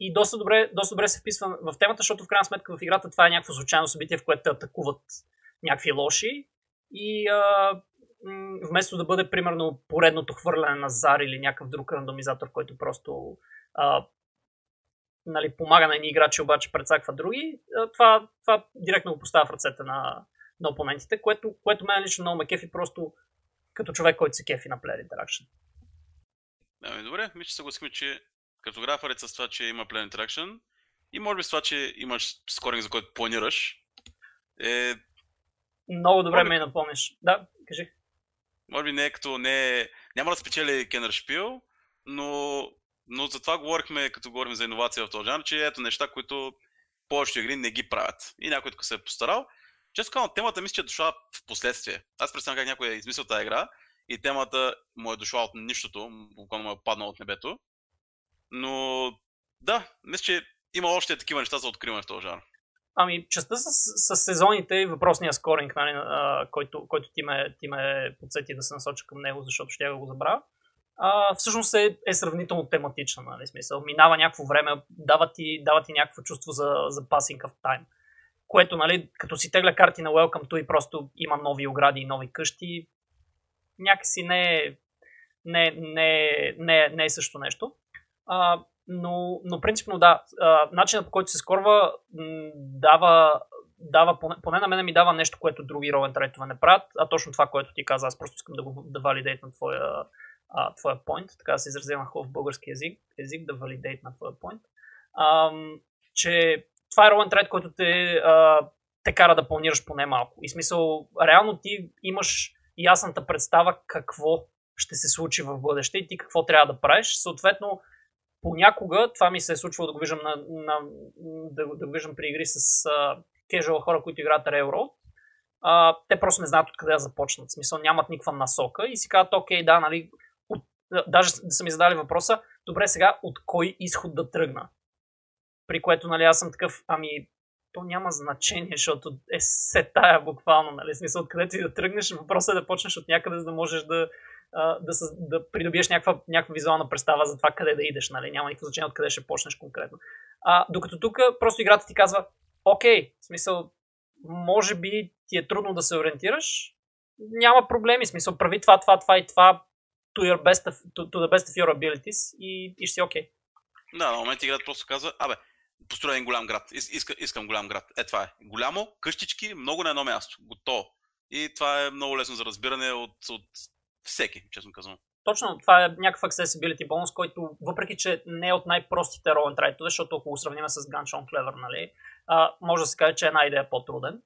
и доста, добре, доста добре се вписва в темата, защото в крайна сметка в играта това е някакво случайно събитие, в което те атакуват някакви лоши и а, вместо да бъде примерно поредното хвърляне на зар или някакъв друг рандомизатор, който просто а, нали, помага на едни играчи, обаче прецаква други, това, това директно го поставя в ръцете на, на опонентите, което, което мен лично много ме кефи просто като човек, който се кефи на Player Interaction. Ами добре, мисля, че съгласихме, че картографърът с това, че има Player Interaction и може би с това, че имаш скоринг, за който планираш, е... Много добре може... ме напомниш. Да, кажи. Може би не е като не е... Няма да спечели Кенър Шпил, но, но за това говорихме, като говорим за иновация в този жанр, че ето неща, които повечето игри не ги правят. И някой тук се е постарал. Често казвам, темата мисля, че е дошла в последствие. Аз представям как някой е измислил тази игра и темата му е дошла от нищото, буквално му е паднал от небето. Но да, мисля, че има още такива неща за откриване в този жанр. Ами, частта с, с сезоните и въпросния скоринг, нали, а, който, който ти, ме, ти ме подсети да се насоча към него, защото ще я го забравя, а, всъщност е, е сравнително тематична. Нали, смисъл. Минава някакво време, дава ти, дава ти някакво чувство за, за passing of time. Което, нали, като си тегля карти на Welcome to и просто има нови огради и нови къщи, някакси не е, не, не, не, не е също нещо. А, но, но принципно да, а, начинът по който се скорва дава, дава поне, поне на мен ми дава нещо, което други ролен трайтове не правят, а точно това, което ти каза, аз просто искам да го да валидейтна твоя, а, твоя point, така да се изразявам хубав български език, език да валидейт на твоя point, а, че това е ролен трейд, който те, а, те кара да планираш поне малко. И смисъл, реално ти имаш ясната представа какво ще се случи в бъдеще и ти какво трябва да правиш. Съответно, понякога това ми се е случвало да го виждам, на, на, да, да го виждам при игри с а, хора, които играят Railroad. А, те просто не знаят откъде да започнат. В смисъл нямат никаква насока и си казват, окей, да, нали, от, даже да са ми задали въпроса, добре сега от кой изход да тръгна. При което, нали, аз съм такъв, ами, то няма значение, защото е се тая буквално, нали, смисъл, откъде ти да тръгнеш, въпросът е да почнеш от някъде, за да можеш да, да, да придобиеш някаква, някаква визуална представа за това къде да идеш, нали? Няма никакво значение откъде ще почнеш конкретно. А, докато тук просто играта ти казва, окей, в смисъл, може би ти е трудно да се ориентираш, няма проблеми, смисъл, прави това, това, това и това to, your best of, to, to the best of your abilities и, и ще си окей. Okay. Да, на момент играта просто казва, абе, построя един голям град, Ис, иска, искам голям град. Е, това е. Голямо, къщички, много на едно място. Готово. И това е много лесно за разбиране от, от всеки, честно казвам. Точно, това е някакъв accessibility бонус, който въпреки, че не е от най-простите roll and защото ако го сравним с Gunshot Clever, нали, а, може да се каже, че една идея е по-труден,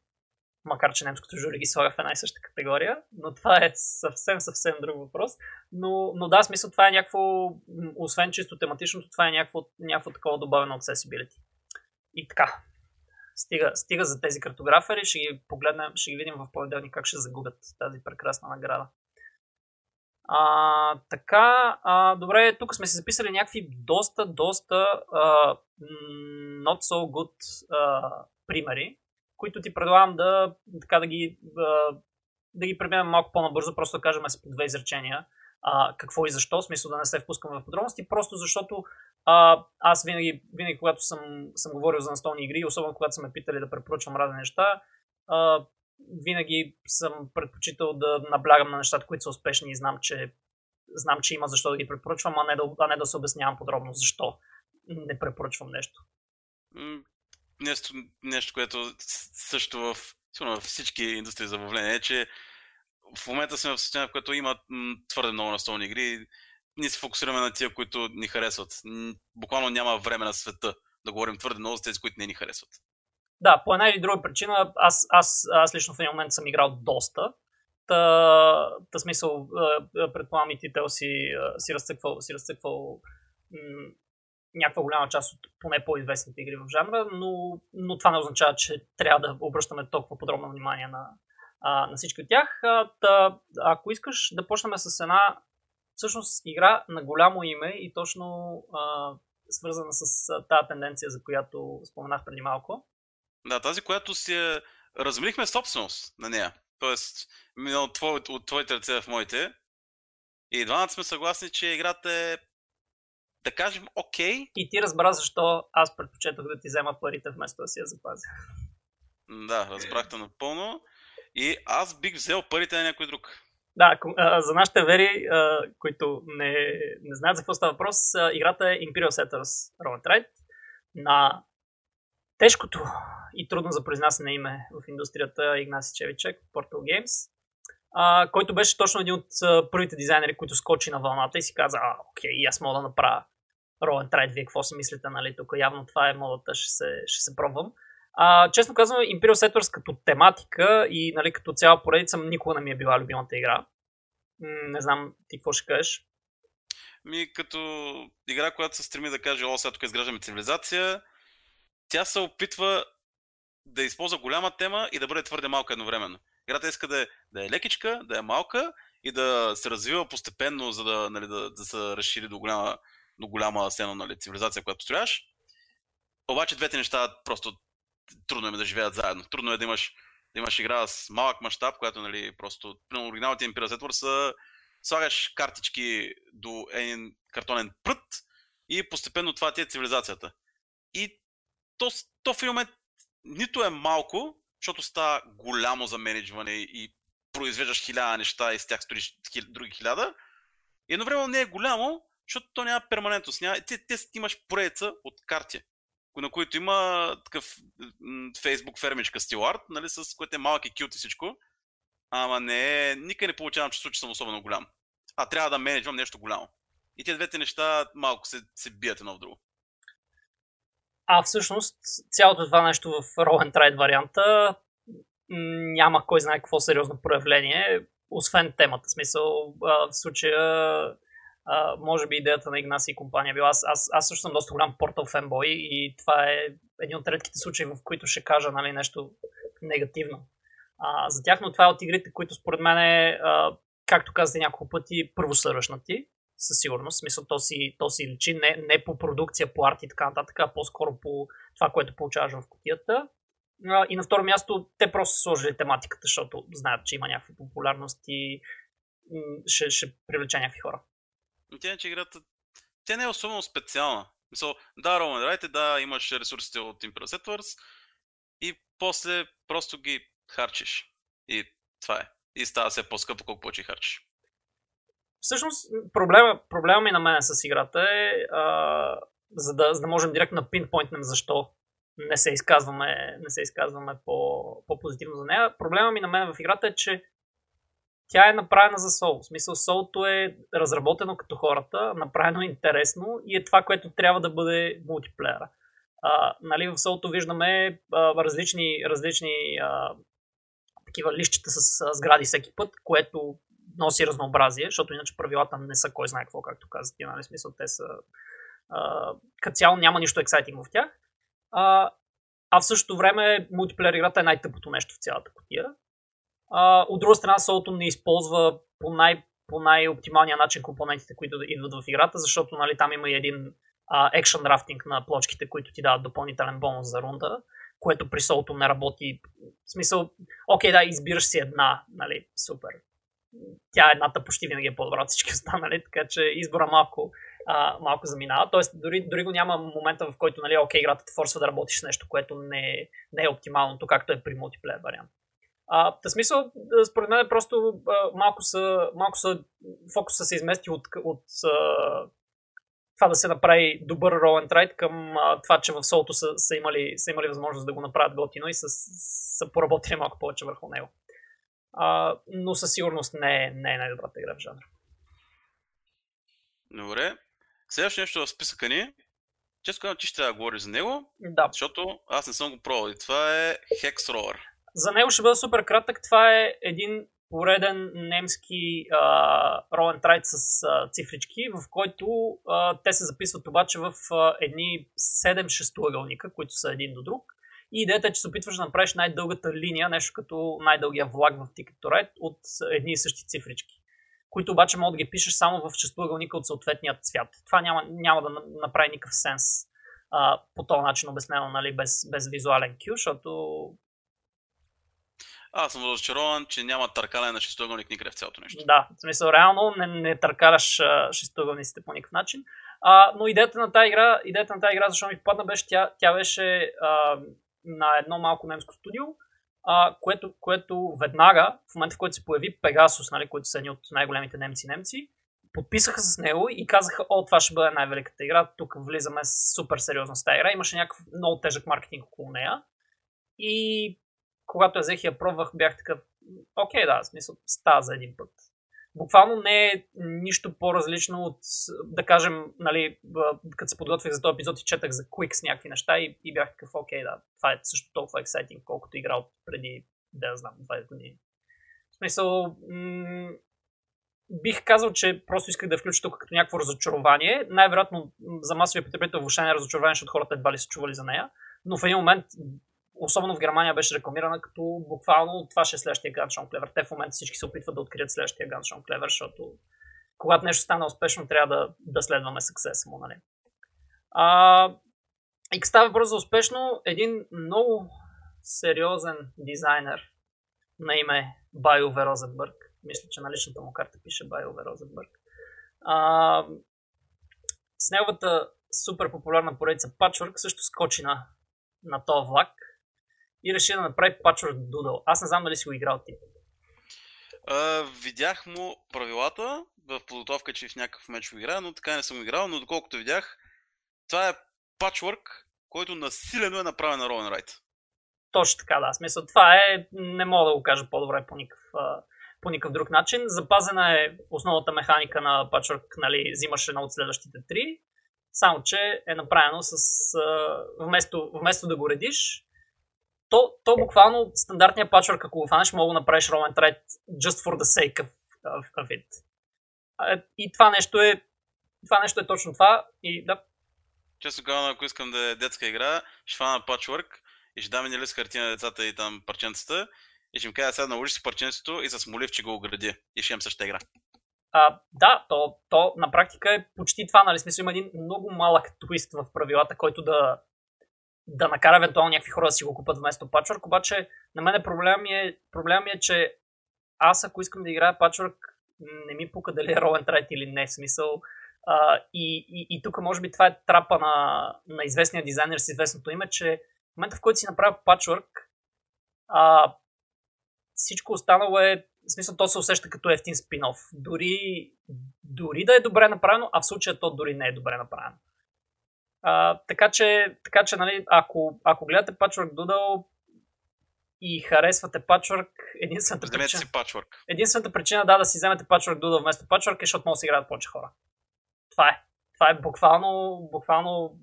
макар че немското жури ги слага в една и съща категория, но това е съвсем, съвсем друг въпрос. Но, но да, смисъл това е някакво, освен чисто тематичното, това е някакво, някакво такова добавено accessibility. И така, стига, стига за тези картографери, ще ги погледнем, ще ги видим в понеделник как ще загубят тази прекрасна награда. А, така, а, добре, тук сме се записали някакви доста, доста а, not so good а, примери, които ти предлагам да, така, да ги, да, да ги преминем малко по-набързо, просто да кажем с по две изречения а, какво и защо, в смисъл да не се впускаме в подробности, просто защото а, аз винаги, винаги когато съм, съм говорил за настолни игри, особено когато са ме питали да препоръчвам разни неща, а, винаги съм предпочитал да наблягам на нещата, които са успешни и знам, че, знам, че има защо да ги препоръчвам, а не да, а не да се обяснявам подробно защо не препоръчвам нещо. Нещо, нещо което също в, във всички индустрии забавление е, че в момента сме в състояние, в което има твърде много настолни игри. Ние се фокусираме на тия, които ни харесват. Буквално няма време на света да говорим твърде много за тези, които не ни харесват. Да, по една или друга причина, аз, аз, аз лично в един момент съм играл доста. Та, та смисъл, предполагам и тител си, си разцъквал, си разцъквал м- някаква голяма част от поне по-известните игри в жанра, но, но това не означава, че трябва да обръщаме толкова подробно внимание на, на всички от тях. Та, ако искаш да почнем с една всъщност игра на голямо име и точно а, свързана с тази тенденция, за която споменах преди малко. Да, тази, която си е... собственост на нея. Тоест, от, твой, от твоите ръце в моите. И двамата сме съгласни, че играта е да кажем окей. Okay. И ти разбра защо аз предпочетох да ти взема парите вместо да си я запазя. Да, разбрахте напълно. И аз бих взел парите на някой друг. Да, за нашите вери, които не, не знаят за какво става въпрос, играта е Imperial Settlers Roll Trade на тежкото и трудно за произнасяне име в индустрията Игнаси Чевичек, Portal Games. който беше точно един от първите дизайнери, които скочи на вълната и си каза, а, окей, аз мога да направя Roll and вие какво си мислите, нали, тук явно това е модата, ще се, ще се пробвам. А, честно казвам, Imperial Settlers като тематика и нали, като цяла поредица никога не ми е била любимата игра. Не знам ти какво ще кажеш. Ми като игра, която се стреми да каже, о, сега тук изграждаме цивилизация, тя се опитва да използва голяма тема и да бъде твърде малка едновременно. Играта иска да е, да е лекичка, да е малка и да се развива постепенно, за да, нали, да, да се разшири до голяма, до голяма сцена нали, цивилизация, която строяш. Обаче двете неща просто трудно е да живеят заедно. Трудно е да имаш, да имаш игра с малък мащаб, която нали, просто, при оригиналните Imperial Settlers са слагаш картички до един картонен прът и постепенно това ти е цивилизацията. И то, то в момент нито е малко, защото става голямо за менеджване и произвеждаш хиляда неща и с тях строиш други хиляда. Едновременно не е голямо, защото то няма перманентност. Няма... Ти, ти, ти имаш поредица от карти, на които има такъв Facebook фермичка стиларт, нали, с което е малък и кют и всичко. Ама не, никъде не получавам чувство, че съм особено голям. А трябва да менеджвам нещо голямо. И тези двете неща малко се, се бият едно в друго. А всъщност цялото това нещо в Roll and Trade варианта няма кой знае какво сериозно проявление, освен темата. В смисъл, в случая може би идеята на Игнаси и компания била. Аз, аз, аз също съм доста голям портал фенбой и това е един от редките случаи, в които ще кажа нали, нещо негативно. А, за тях, но това е от игрите, които според мен е, а, както казахте няколко пъти, първо са със сигурност. В смисъл, то си, то си личи не, не по продукция, по арт и така нататък, а по-скоро по това, което получаваш в котията. И на второ място, те просто са сложили тематиката, защото знаят, че има някаква популярност и ще, ще привлече някакви хора. Тя, че играта, тя не е особено специална. Мисъл, да, Roman Ride, да, имаш ресурсите от Imperial Settlers и после просто ги харчиш. И това е. И става все по-скъпо, колко повече харчиш всъщност проблема, проблема ми на мен с играта е, а, за, да, за да можем директно да пинпойнтнем защо не се изказваме, не се изказваме по, по-позитивно за нея. Проблема ми на мен в играта е, че тя е направена за Soul. В смисъл, Soul е разработено като хората, направено интересно и е това, което трябва да бъде мултиплеера. А, нали, в Soul виждаме а, различни, различни а, такива лищчета с а, сгради всеки път, което носи разнообразие, защото иначе правилата не са кой знае какво, както каза ти, нали? смисъл, те са като цяло няма нищо ексайтинг в тях. А, а в същото време мултиплеер играта е най-тъпото нещо в цялата котия. А, от друга страна, Солото не използва по, най- по най-оптималния начин компонентите, които идват в играта, защото нали, там има и един екшен драфтинг на плочките, които ти дават допълнителен бонус за рунда, което при Солото не работи. В смисъл, окей, да, избираш си една, нали, супер тя е едната почти винаги е по-добра от всички останали, така че избора малко, а, малко заминава. Тоест, дори, дори го няма момента, в който, нали, окей, играта те форсва да работиш с нещо, което не не е оптималното, както е при мултиплеер вариант. А, в смисъл, според мен просто а, малко, са, малко са, фокуса се измести от, от а, това да се направи добър roll and ride към а, това, че в солото са, са, имали, са имали възможност да го направят готино и са, са поработили малко повече върху него а, но със сигурност не е, не е най-добрата игра в жанра. Добре. Следващото нещо в списъка ни, често казвам, ти ще трябва да говориш за него, да. защото аз не съм го пробвал и това е Hex Roller. За него ще бъда супер кратък. Това е един пореден немски and Ride с а, цифрички, в който а, те се записват обаче в а, едни 7 шестоъгълника, които са един до друг. И идеята е, че се опитваш да направиш най-дългата линия, нещо като най-дългия влак в Ticket to Ride от едни и същи цифрички които обаче мога да ги пишеш само в шестоъгълника от съответния цвят. Това няма, няма да направи никакъв сенс а, по този начин обяснено, нали, без, без визуален кю, защото... Аз съм разочарован, че няма търкаляне на шестоъгълник никъде в цялото нещо. Да, в смисъл реално не, не търкаляш шестоъгълниците по никакъв начин. А, но идеята на тази игра, идеята на тази игра, защо ми попадна, беше, тя, тя беше а, на едно малко немско студио, а, което, което веднага, в момента в който се появи Пегасус, нали, които са едни от най-големите немци-немци, подписаха с него и казаха, о, това ще бъде най-великата игра, тук влизаме супер сериозно с тази игра. Имаше някакъв много тежък маркетинг около нея. И когато я взех и я пробвах, бях такъв, окей, да, в смисъл, става за един път. Буквално не е нищо по-различно от, да кажем, нали, като се подготвих за този епизод и четах за Quick с някакви неща и, и бях такъв, окей, да, това е също толкова ексайтинг, колкото играл преди, да знам, 20 години. В смисъл, м- бих казал, че просто исках да включа тук като някакво разочарование. Най-вероятно за масовия потребител въобще не е разочарование, защото хората едва ли са чували за нея. Но в един момент, особено в Германия, беше рекламирана като буквално това ще е следващия Gunshot Clever. Те в момента всички се опитват да открият следващия Gunshot Clever, защото когато нещо стане успешно, трябва да, да следваме съксеса му. Нали? А, и става въпрос за успешно, един много сериозен дизайнер на име Байо Верозенбърг мисля, че на личната му карта пише Байове Розенбърг. А, с неговата супер популярна поредица Patchwork също скочи на, на този влак и реши да направи Patchwork Doodle. Аз не знам дали си го играл ти. Uh, видях му правилата в подготовка, че в някакъв меч го игра, но така не съм играл, но доколкото видях, това е патчворк, който насилено е направен на Rowan Wright. Точно така, да. Смисъл, това е, не мога да го кажа по-добре по никакъв, по никакъв друг начин. Запазена е основната механика на Patchwork, нали, взимаш едно от следващите три, само че е направено с... вместо, вместо да го редиш, то, то буквално стандартния пачворк, ако го фанеш, мога да направиш Roman Trade just for the sake of, of, of it. И това нещо е това нещо е точно това и да. Често казвам, ако искам да е детска игра, ще фана пачворк и ще дам един лист хартия на децата и там парченцата и ще им кажа сега наложи си парченството и с молив, че го огради. И ще имам същата игра. А, да, то, то на практика е почти това, нали? Смисъл има един много малък твист в правилата, който да, да накара евентуално някакви хора да си го купат вместо Patchwork, обаче на мен проблем е, проблем е, че аз ако искам да играя Patchwork, не ми пука дали е Roll and или не, смисъл. А, и, и, и тук може би това е трапа на, на известния дизайнер с известното име, че в момента в който си направя Patchwork, а, всичко останало е, в смисъл, то се усеща като ефтин спин-оф. Дори, дори да е добре направено, а в случая то дори не е добре направено. А, така че, така че нали, ако, ако гледате Patchwork Doodle и харесвате Patchwork, единствената Вземете причина, си Patchwork. единствената причина да, да си вземете Patchwork Doodle вместо Patchwork е, защото може да си играят повече хора. Това е. Това е буквално, буквално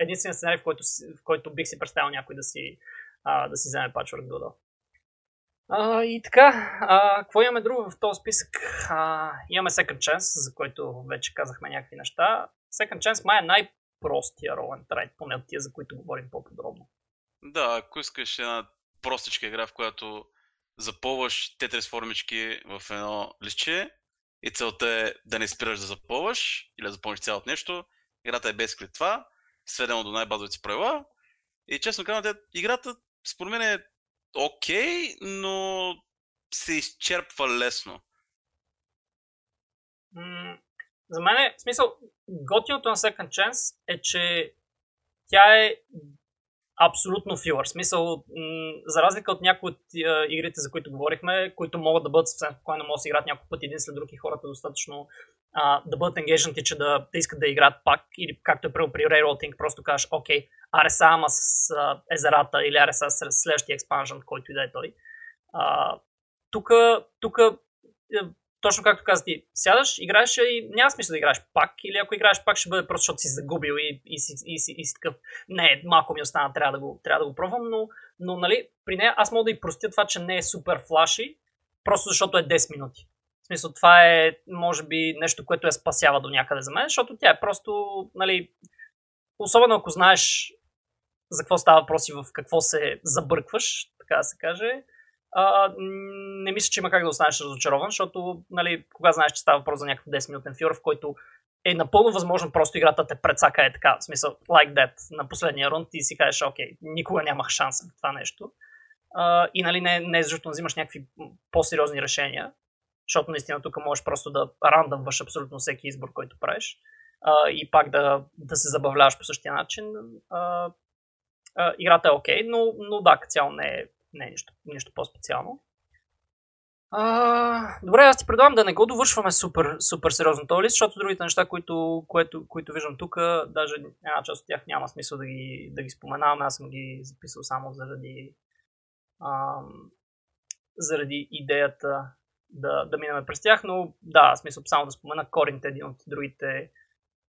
единственият сценарий, в който, в който бих си представил някой да си, а, да си вземе Patchwork Doodle. А, и така, а, какво имаме друго в този списък? А, имаме Second Chance, за който вече казахме някакви неща. Second Chance май е най-простия ролен трайд, поне от тия, за които говорим по-подробно. Да, ако искаш една простичка игра, в която запълваш тетрис формички в едно листче и целта е да не спираш да запълваш или да запълниш цялото нещо, играта е без това, сведено до най-базовите правила. И честно казвам, играта според мен е окей, okay, но се изчерпва лесно. За мен е, в смисъл, готиното на Second Chance е, че тя е абсолютно филър. Смисъл, м- за разлика от някои от а, игрите, за които говорихме, които могат да бъдат съвсем спокойно, могат да се играят няколко пъти един след друг и хората достатъчно а, да бъдат енгейджнати, че да, да искат да играят пак, или както е при Railroading, просто кажеш, окей, Ареса ама с а, езерата или Ареса с следващия експанжен, който и да е той. Тук, е, точно както каза ти, сядаш, играеш и няма смисъл да играеш пак, или ако играеш пак ще бъде просто защото си загубил и, и, и, и, и, и си такъв, не, малко ми остана, трябва да го, трябва да го пробвам, но, но нали, при нея аз мога да и простя това, че не е супер флаши, просто защото е 10 минути. В смисъл, това е, може би, нещо, което я спасява до някъде за мен, защото тя е просто, нали, особено ако знаеш за какво става въпрос и в какво се забъркваш, така да се каже, а, не мисля, че има как да останеш разочарован, защото, нали, кога знаеш, че става въпрос за някакъв 10-минутен фюр, в който е напълно възможно просто играта те прецака е така, в смисъл, like that, на последния рунд и си кажеш, окей, никога нямах шанс в това нещо. А, и нали, не, не е защото взимаш някакви по-сериозни решения, защото наистина тук можеш просто да рандъмваш абсолютно всеки избор, който правиш а, и пак да, да се забавляваш по същия начин. А, а, играта е окей, okay, но, но да, цяло не е, не е нищо, нищо по-специално. А, добре, аз ти предлагам да не го довършваме супер, супер сериозно този лист, защото другите неща, които, което, които виждам тук, даже една част от тях няма смисъл да ги, да ги споменавам. Аз съм ги записал само заради, ам, заради идеята да, да минаме през тях, но да, смисъл само да спомена Коринт, един от другите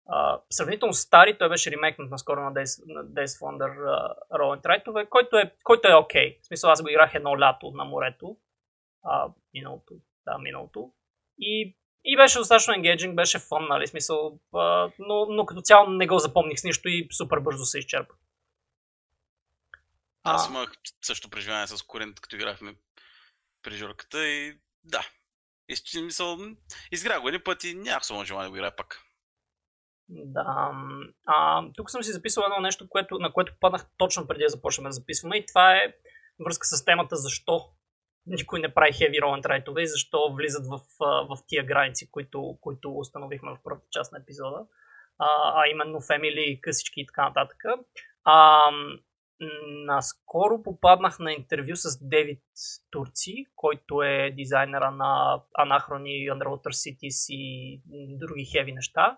а, сравнително стари, той беше ремейкнат наскоро на Days, на Days Wonder uh, Roll and Ride, който е, който е. Okay. В смисъл аз го играх едно лято на морето, а, миналото, да, миналото. И, и беше достатъчно енгейджинг, беше фън, нали, смисъл, а, но, но като цяло не го запомних с нищо и супер бързо се изчерпа. Аз имах също преживяване с Коринт, като играхме при Жорката и да. И, мисъл, изгрях го един път и нямах само желание да го играя пак. Да. А, тук съм си записал едно нещо, което, на което паднах точно преди да започнем да записваме и това е връзка с темата защо никой не прави heavy roll write и защо влизат в, в тия граници, които, които установихме в първата част на епизода, а, а именно family, късички и така нататък. А, наскоро попаднах на интервю с Девид Турци, който е дизайнера на Анахрони, Underwater Cities и други хеви неща.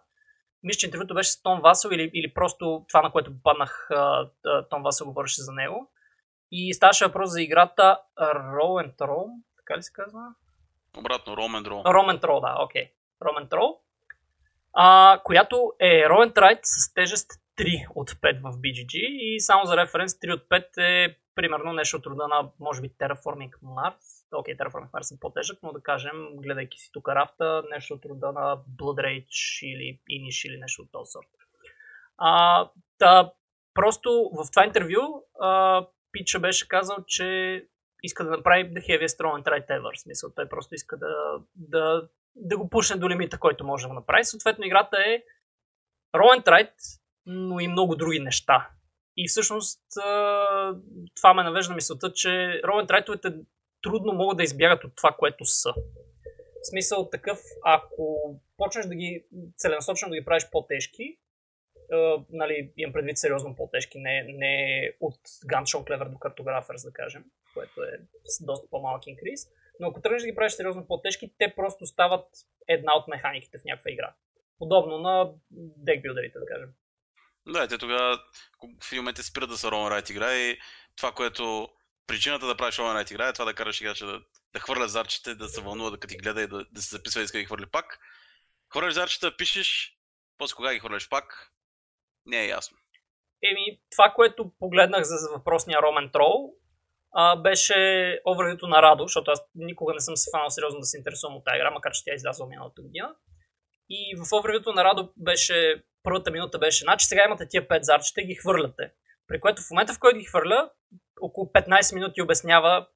Мисля, че интервюто беше с Том Васел или, или просто това, на което попаднах, Том Васел говореше за него. И ставаше въпрос за играта Roll and Roll, така ли се казва? Обратно, Roll and Roll. Roll and Roll, да, окей. Okay. Roll and Roll, а, която е Roll and Ride с тежест 3 от 5 в BGG и само за референс 3 от 5 е примерно нещо от рода на, може би, Terraforming Mars. Окей, okay, Terraforming Mars е по-тежък, но да кажем, гледайки си тук рафта, нещо от рода на Blood Rage или Inish или нещо от този сорт. А, та, просто в това интервю а, Пича беше казал, че иска да направи The Heaviest Roll and Try Ever. Смисъл, той просто иска да, да, да го пушне до лимита, който може да го направи. Съответно, играта е Roll and Ride, но и много други неща. И всъщност това ме навежда мисълта, че Roll and Ride трудно могат да избягат от това, което са. В смисъл такъв, ако почнеш да ги целенасочено да ги правиш по-тежки, Uh, нали, имам предвид сериозно по-тежки, не, не от Gunshot Clever до Cartographers, да кажем, което е с доста по-малък инкриз. Но ако тръгнеш да ги правиш сериозно по-тежки, те просто стават една от механиките в някаква игра. Подобно на декбилдерите, да кажем. Да, те тогава в един момент спират да са Roman Райт игра и това, което причината да правиш Райт игра е това да караш играча да, да хвърля зарчета, да се вълнува, да ти гледа и да, да се записва и иска да ги хвърли пак. Хвърляш зарчета, пишеш, после кога ги хвърляш пак, не е ясно. Еми, това, което погледнах за въпросния Ромен Трол, а, беше овървито на Радо, защото аз никога не съм се фанал сериозно да се интересувам от тази игра, макар че тя е излязла миналата година. И в овървито на Радо беше, първата минута беше, значи сега имате тия пет зарчета и ги хвърляте. При което в момента, в който ги хвърля, около 15 минути обяснява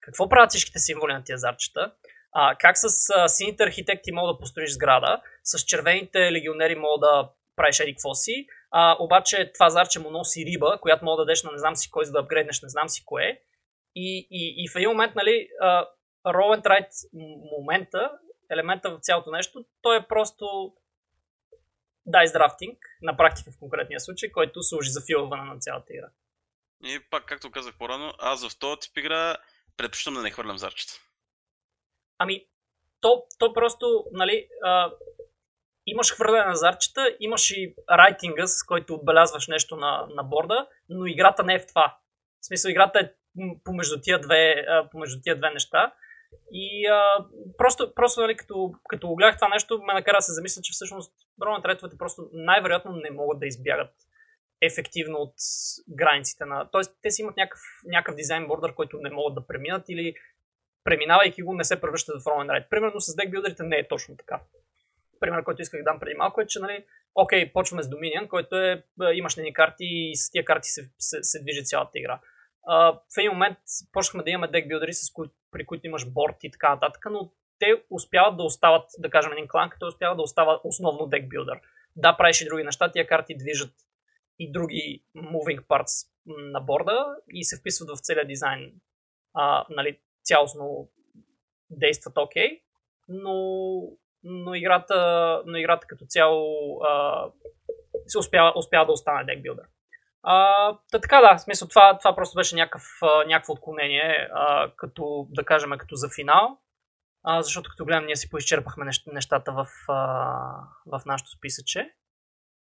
какво правят всичките символи на тия зарчета, а, как с а, сините архитекти мога да построиш сграда, с червените легионери мога да правиш еди какво си, а, обаче това зарче му носи риба, която мога да дадеш на не знам си кой, за да апгрейднеш не знам си кое. И, и, и в един момент, нали, roll and момента, елемента в цялото нещо, той е просто dice drafting, на практика в конкретния случай, който служи за филване на цялата игра. И пак, както казах по-рано, аз в този тип игра предпочитам да не хвърлям зарчета. Ами, то, то просто, нали, а, имаш хвърляне на зарчета, имаш и райтинга, с който отбелязваш нещо на, на борда, но играта не е в това. В смисъл, играта е помежду тия две, помежду тия две неща. И а, просто, просто нали, като, като го гледах това нещо, ме накара да се замисля, че всъщност Роман Третовете просто най-вероятно не могат да избягат ефективно от границите на... Тоест, те си имат някакъв, някакъв дизайн бордър, който не могат да преминат или преминавайки го не се превръщат в Roman Ride. Примерно с декбилдерите не е точно така пример, който исках да дам преди малко е, че нали, окей, почваме с Dominion, който е, имаш нени карти и с тия карти се, се, се движи цялата игра. В един момент почнахме да имаме декбилдери, с кои, при които имаш борт и така нататък, но те успяват да остават, да кажем един клан, като успяват да остават основно декбилдер. Да, правиш и други неща, тия карти движат и други moving parts на борда и се вписват в целия дизайн. Uh, нали, цялостно действат окей, okay, но но играта, но играта като цяло а, се успява, успява да остане декбилдър. А, та така да, в смисъл това, това просто беше някакъв, някакво отклонение, а, като да кажем като за финал, а, защото като гледам ние си поизчерпахме нещата в, а, в нашото списъче.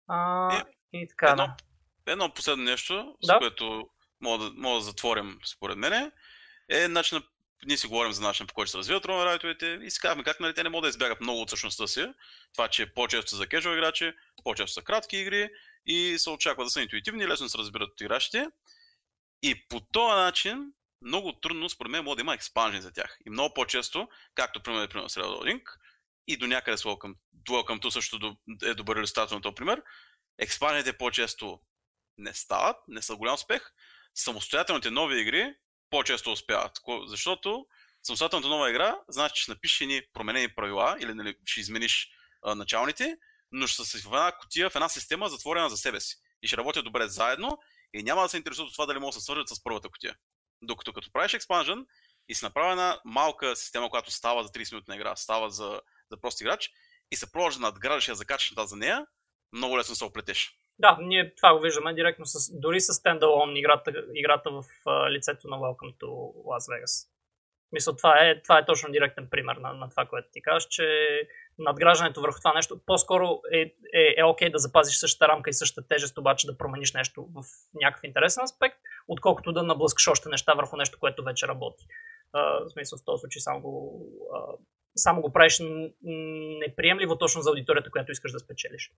А, е, и така, едно, да. Едно последно нещо, да? с което мога да, мога да затворим според мен, е начин ние си говорим за начин по който се развиват райтовете и си казваме как нали, те не могат да избягат много от същността си. Това, че по-често са за кежуал играчи, по-често са кратки игри и се очаква да са интуитивни, лесно се разбират от играчите. И по този начин много трудно, според мен, може да има експанжен за тях. И много по-често, както примерно, примерно с Reloading, и до някъде с Welcome, Welcome to също е добър иллюстрация на този пример, експанжените по-често не стават, не са голям успех. Самостоятелните нови игри по-често успяват. Защото самостоятелната нова игра, значи, че ще напишеш едни променени правила или нали, ще измениш а, началните, но ще са в една котия, в една система затворена за себе си. И ще работят добре заедно и няма да се интересуват от това дали могат да се свържат с първата котия. Докато като правиш експанжен и си направи една малка система, която става за 30 минутна игра, става за, за прост играч и се пробваш да надградиш и закачаш за нея, много лесно се оплетеш. Да, ние това го виждаме директно с, дори с стендалон играта, играта в лицето на Welcome to Las Vegas. Мисля, това е, това е точно директен пример на, на това, което ти кажеш, че надграждането върху това нещо по-скоро е, е, е окей да запазиш същата рамка и същата тежест, обаче да промениш нещо в някакъв интересен аспект, отколкото да наблъскаш още неща върху нещо, което вече работи. А, в смисъл, в този случай само го, а, само го правиш неприемливо точно за аудиторията, която искаш да спечелиш.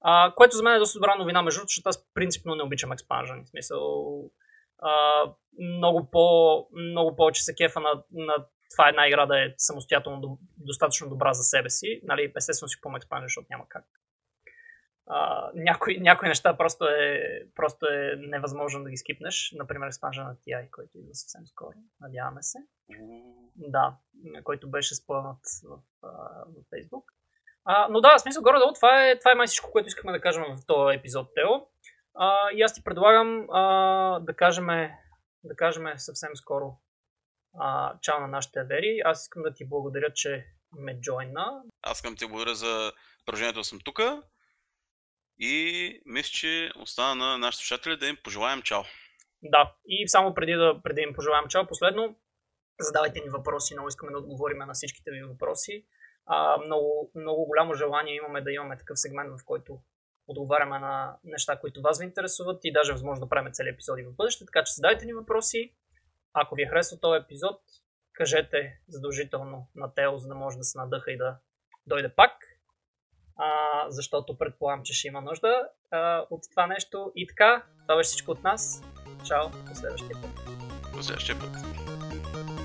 А, което за мен е доста добра новина, между защото аз принципно не обичам експанжен. В смисъл, а, много, по, много повече се кефа на, на това една игра да е самостоятелно достатъчно добра за себе си. Нали, естествено си купувам експанжен, защото няма как. А, някои, някои неща просто е, просто е невъзможно да ги скипнеш. Например, експанжен на TI, който идва съвсем скоро. Надяваме се. Да, който беше спълнат в, в Facebook. А, но да, в смисъл горе-долу това е, това е май всичко, което искахме да кажем в този епизод, Тео. А, и аз ти предлагам а, да, кажем, да кажем съвсем скоро а, чао на нашите вери. Аз искам да ти благодаря, че ме джойна. Аз искам да ти благодаря за поражението да съм тук. И мисля, че остана на нашите слушатели да им пожелаем чао. Да, и само преди да, преди им пожелаем чао, последно, задавайте ни въпроси, много искаме да отговорим на всичките ви въпроси. А, много, много голямо желание имаме да имаме такъв сегмент, в който отговаряме на неща, които вас ви интересуват и даже възможно да правим цели епизоди в бъдеще. Така че задайте ни въпроси. Ако ви е харесва този епизод, кажете задължително на Тео, за да може да се надъха и да дойде пак. А, защото предполагам, че ще има нужда а, от това нещо. И така, това беше всичко от нас. Чао, до следващия път. До следващия път.